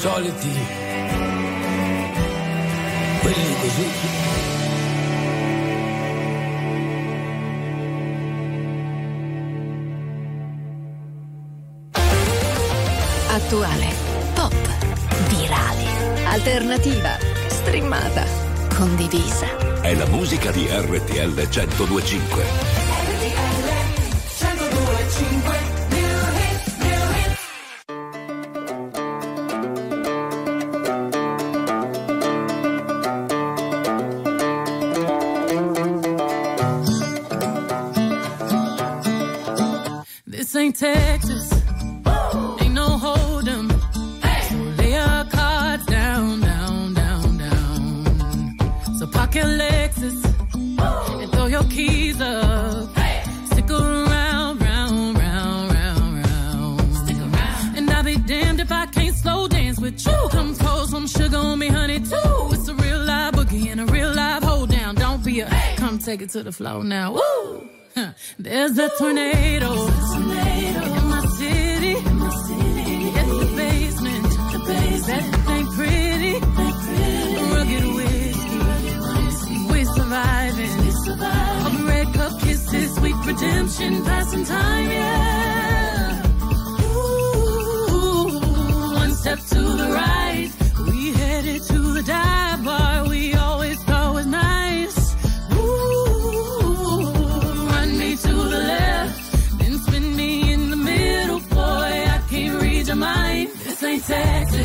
soliti, Ain't Texas. Ain't no hold'em. So lay your cards down, down, down, down. So park your Lexus and throw your keys up. Stick around, round, round, round, round. Stick around. And I'll be damned if I can't slow dance with you. Come pour some sugar on me, honey, too. It's a real live boogie and a real live hold down. Don't be a come take it to the floor now. Woo! There's a tornado. In my city. It's the basement. Ain't pretty. Rugged whiskey. We're surviving. Red cup kisses, sweet redemption, passing time, yeah. Ooh, one step to the right. We headed to the dive bar we always Texas,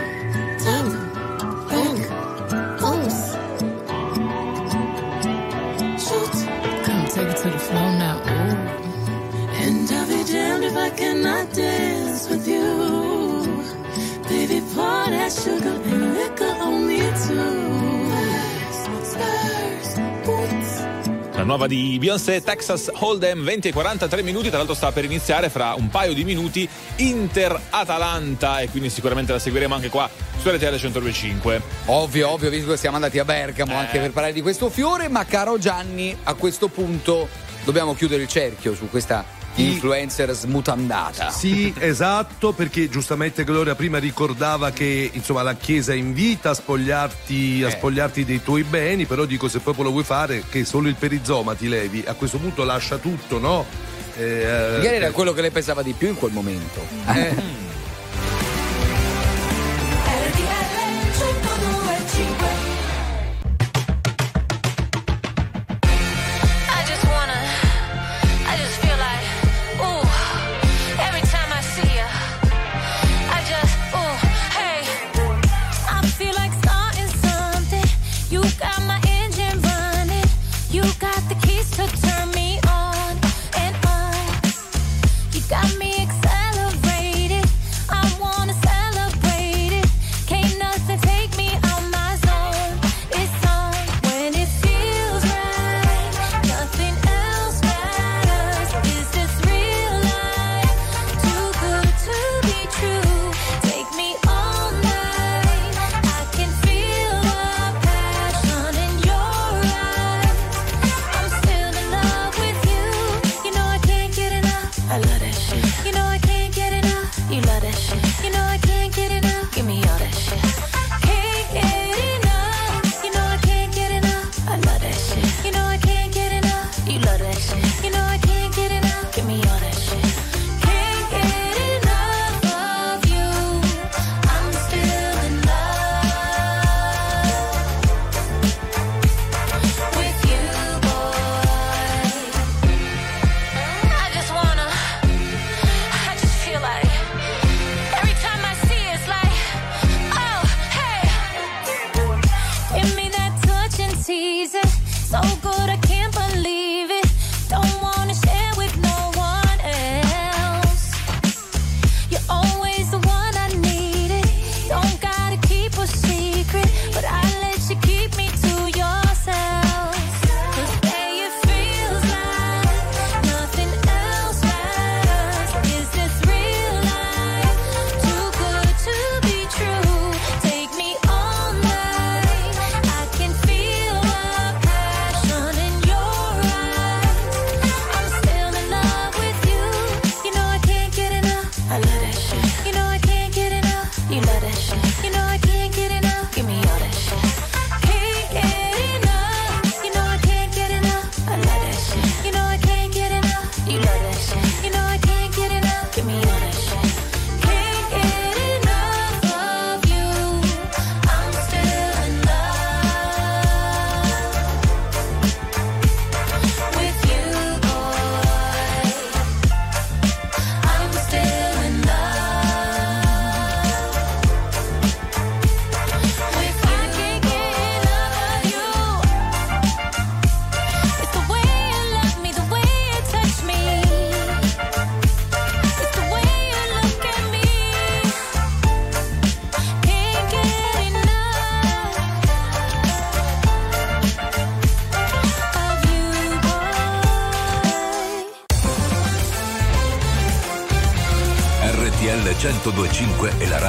If I dance with you. Baby, pour that sugar and liquor on me too. Spurs, boots. La nuova di Beyoncé, Texas Hold'em, 20 e 43 minuti, tra l'altro sta per iniziare fra un paio di minuti Inter-Atalanta e quindi sicuramente la seguiremo anche qua su RTL 1025. Ovvio, ovvio, visto che siamo andati a Bergamo Eh. anche per parlare di questo fiore, ma caro Gianni, a questo punto dobbiamo chiudere il cerchio su questa influencer smutandata. Sì, esatto, perché giustamente Gloria prima ricordava che insomma la Chiesa invita a spogliarti, a Eh. spogliarti dei tuoi beni, però dico se proprio lo vuoi fare che solo il perizoma ti levi, a questo punto lascia tutto, no? Eh, Magari era quello che le pesava di più in quel momento. Eh.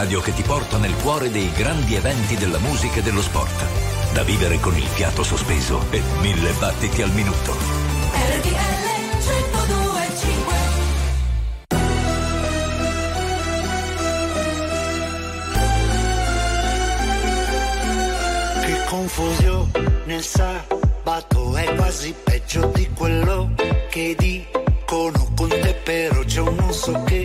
Radio che ti porta nel cuore dei grandi eventi della musica e dello sport. Da vivere con il fiato sospeso e mille battiti al minuto. RTL 1025 Che confusione nel sabato è quasi peggio di quello che dicono con te, però c'è un non so che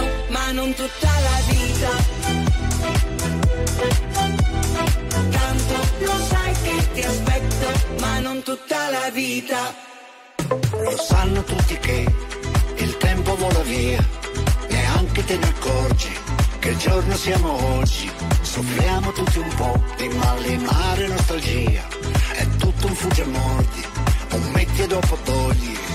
aspetto, ma non tutta la vita. Tanto lo sai che ti aspetto, ma non tutta la vita. Lo sanno tutti che il tempo vola via, neanche te ne accorgi che il giorno siamo oggi. Soffriamo tutti un po' di malinare nostalgia, è tutto un fugge mordi, un metti e dopo togli.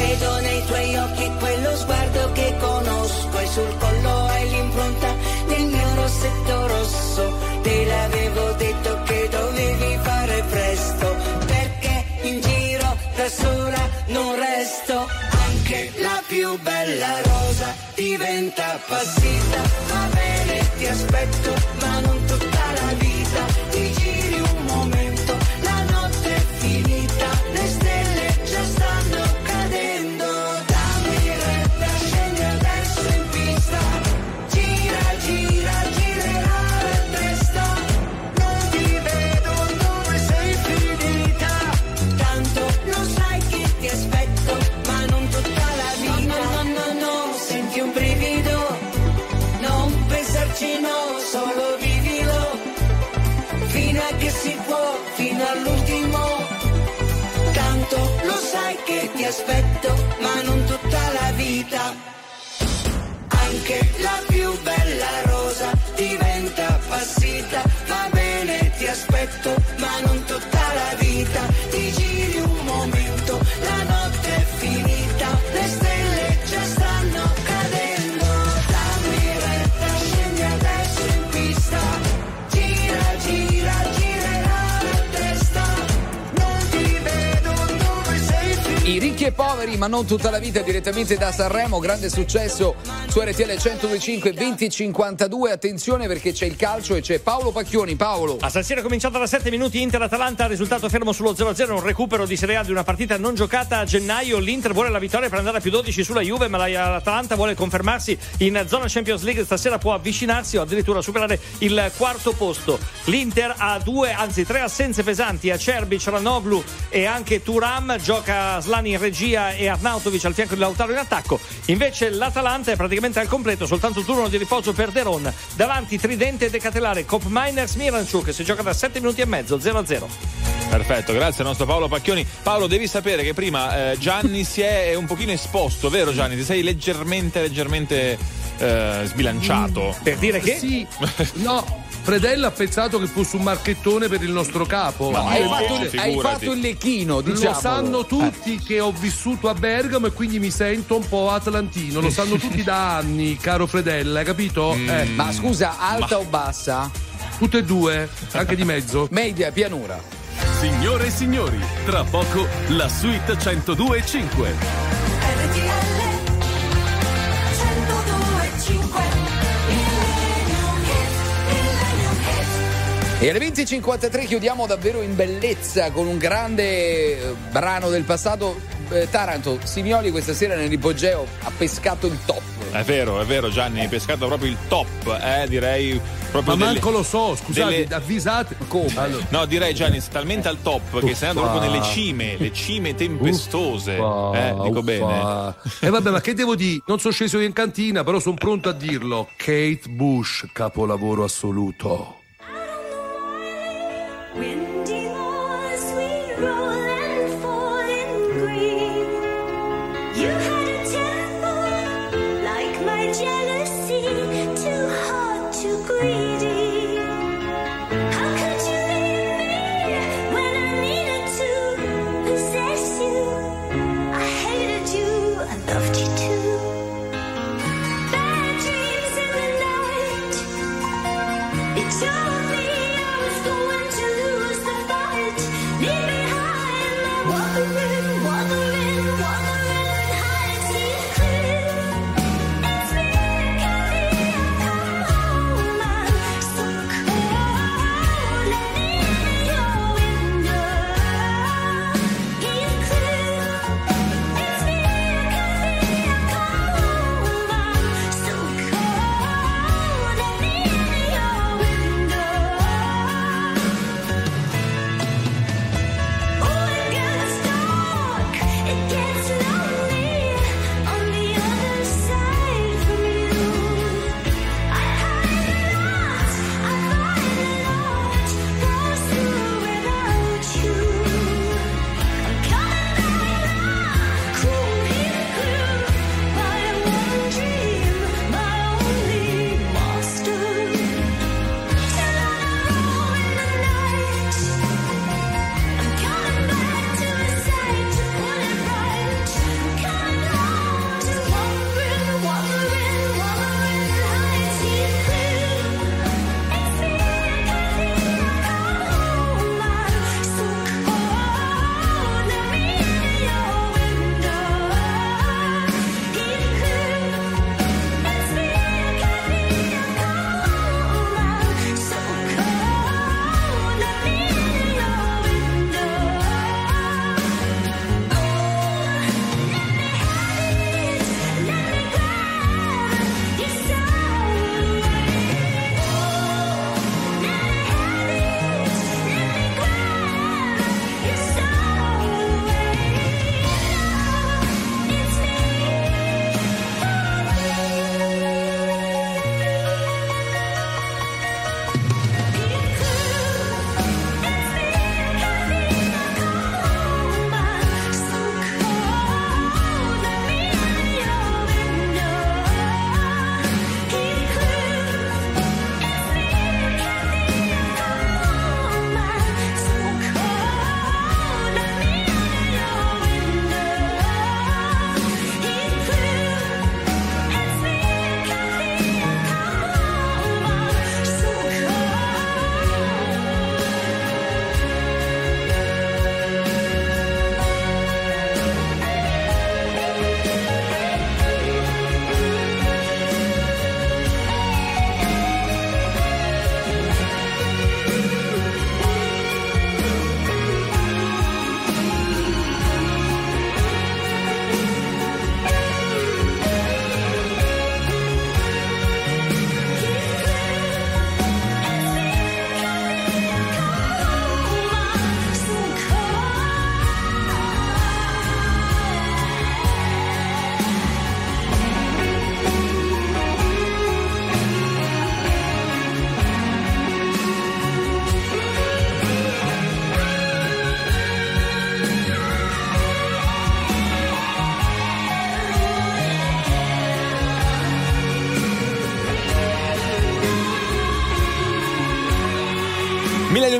Vedo nei tuoi occhi quello sguardo che conosco e sul collo hai l'impronta del mio rossetto rosso. Te l'avevo detto che dovevi fare presto, perché in giro da sola non resto. Anche la più bella rosa diventa appassita. Va bene, ti aspetto, ma non tutta che e poveri, ma non tutta la vita, direttamente da Sanremo, grande successo su RTL 125 2052. Attenzione perché c'è il calcio e c'è Paolo Pacchioni. Paolo. A Siro è cominciata da 7 minuti Inter-Atalanta, risultato fermo sullo 0-0, un recupero di Serie A di una partita non giocata a gennaio. L'Inter vuole la vittoria per andare a più 12 sulla Juve, ma l'Atalanta vuole confermarsi in zona Champions League. Stasera può avvicinarsi o addirittura superare il quarto posto. L'Inter ha due, anzi tre assenze pesanti, a Cerbic, Ranoglu e anche Turam. Gioca Slani in regia e Arnautovic al fianco di Lautaro in attacco. Invece l'Atalanta è praticamente al completo, soltanto un turno di riposo per Deron. Davanti Tridente e Decatelare, Cop Miners, Miranchuk. Si gioca da 7 minuti e mezzo, 0-0. Perfetto, grazie al nostro Paolo Pacchioni. Paolo, devi sapere che prima eh, Gianni si è un pochino esposto, vero Gianni? Ti sei leggermente, leggermente eh, sbilanciato. Per dire che? Sì, no. Fredella ha pensato che fosse un marchettone per il nostro capo. Io hai, fatto, il- hai fatto il lecchino, Lo diciamo. sanno tutti che ho vissuto a Bergamo e quindi mi sento un po' atlantino. Lo sanno tutti da anni, caro Fredella, hai capito? Eh. Ma scusa, alta o bassa? Tutte e due, anche di mezzo. Media, pianura. Signore e signori, tra poco la suite 102.5. E alle 20.53 chiudiamo davvero in bellezza con un grande eh, brano del passato. Eh, Taranto, Simioli questa sera nell'ipogeo ha pescato il top. È vero, è vero Gianni, hai pescato proprio il top, eh, direi proprio Ma delle- manco lo so, scusate, delle- avvisate. Come? Allora, No, direi Gianni, talmente al top che stai andando Uffa. proprio nelle cime, le cime tempestose. uffa, eh, dico uffa. bene. E vabbè, ma che devo dire? Non sono sceso in cantina, però sono pronto a dirlo. Kate Bush, capolavoro assoluto. When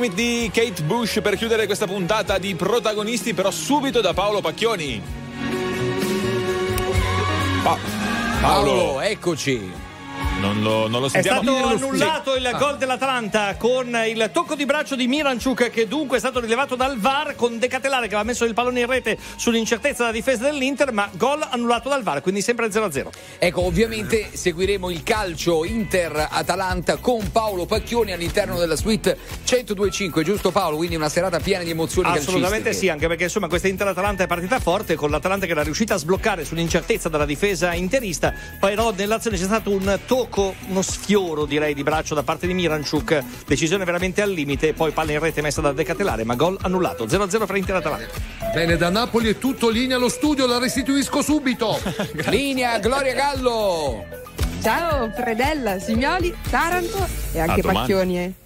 Hit di Kate Bush per chiudere questa puntata di protagonisti, però subito da Paolo Pacchioni. Pa- Paolo, Paolo, eccoci. Non lo, non lo È sentiamo. stato annullato il Ah. gol dell'Atalanta con il tocco di braccio di Miranchuk che dunque è stato rilevato dal VAR con De Catelare che aveva messo il pallone in rete sull'incertezza della difesa dell'Inter ma gol annullato dal VAR quindi sempre 0-0. Ecco, ovviamente seguiremo il calcio Inter-Atalanta con Paolo Pacchioni all'interno della suite 1025, giusto Paolo? Quindi una serata piena di emozioni Assolutamente calcistiche. sì, anche perché insomma questa Inter-Atalanta è partita forte con l'Atalanta che era riuscita a sbloccare sull'incertezza della difesa interista, però nell'azione c'è stato un tocco tocco, uno sfioro direi di braccio da parte di Miranchuk, decisione veramente al limite, poi palla in rete messa da Decatelare, ma gol annullato, 0-0 fra Inter e Atalanta. Bene, da Napoli è tutto, linea allo studio, la restituisco subito. Linea Gloria Gallo. Ciao, Predella, Signoli, Taranto e anche. Pacchioni.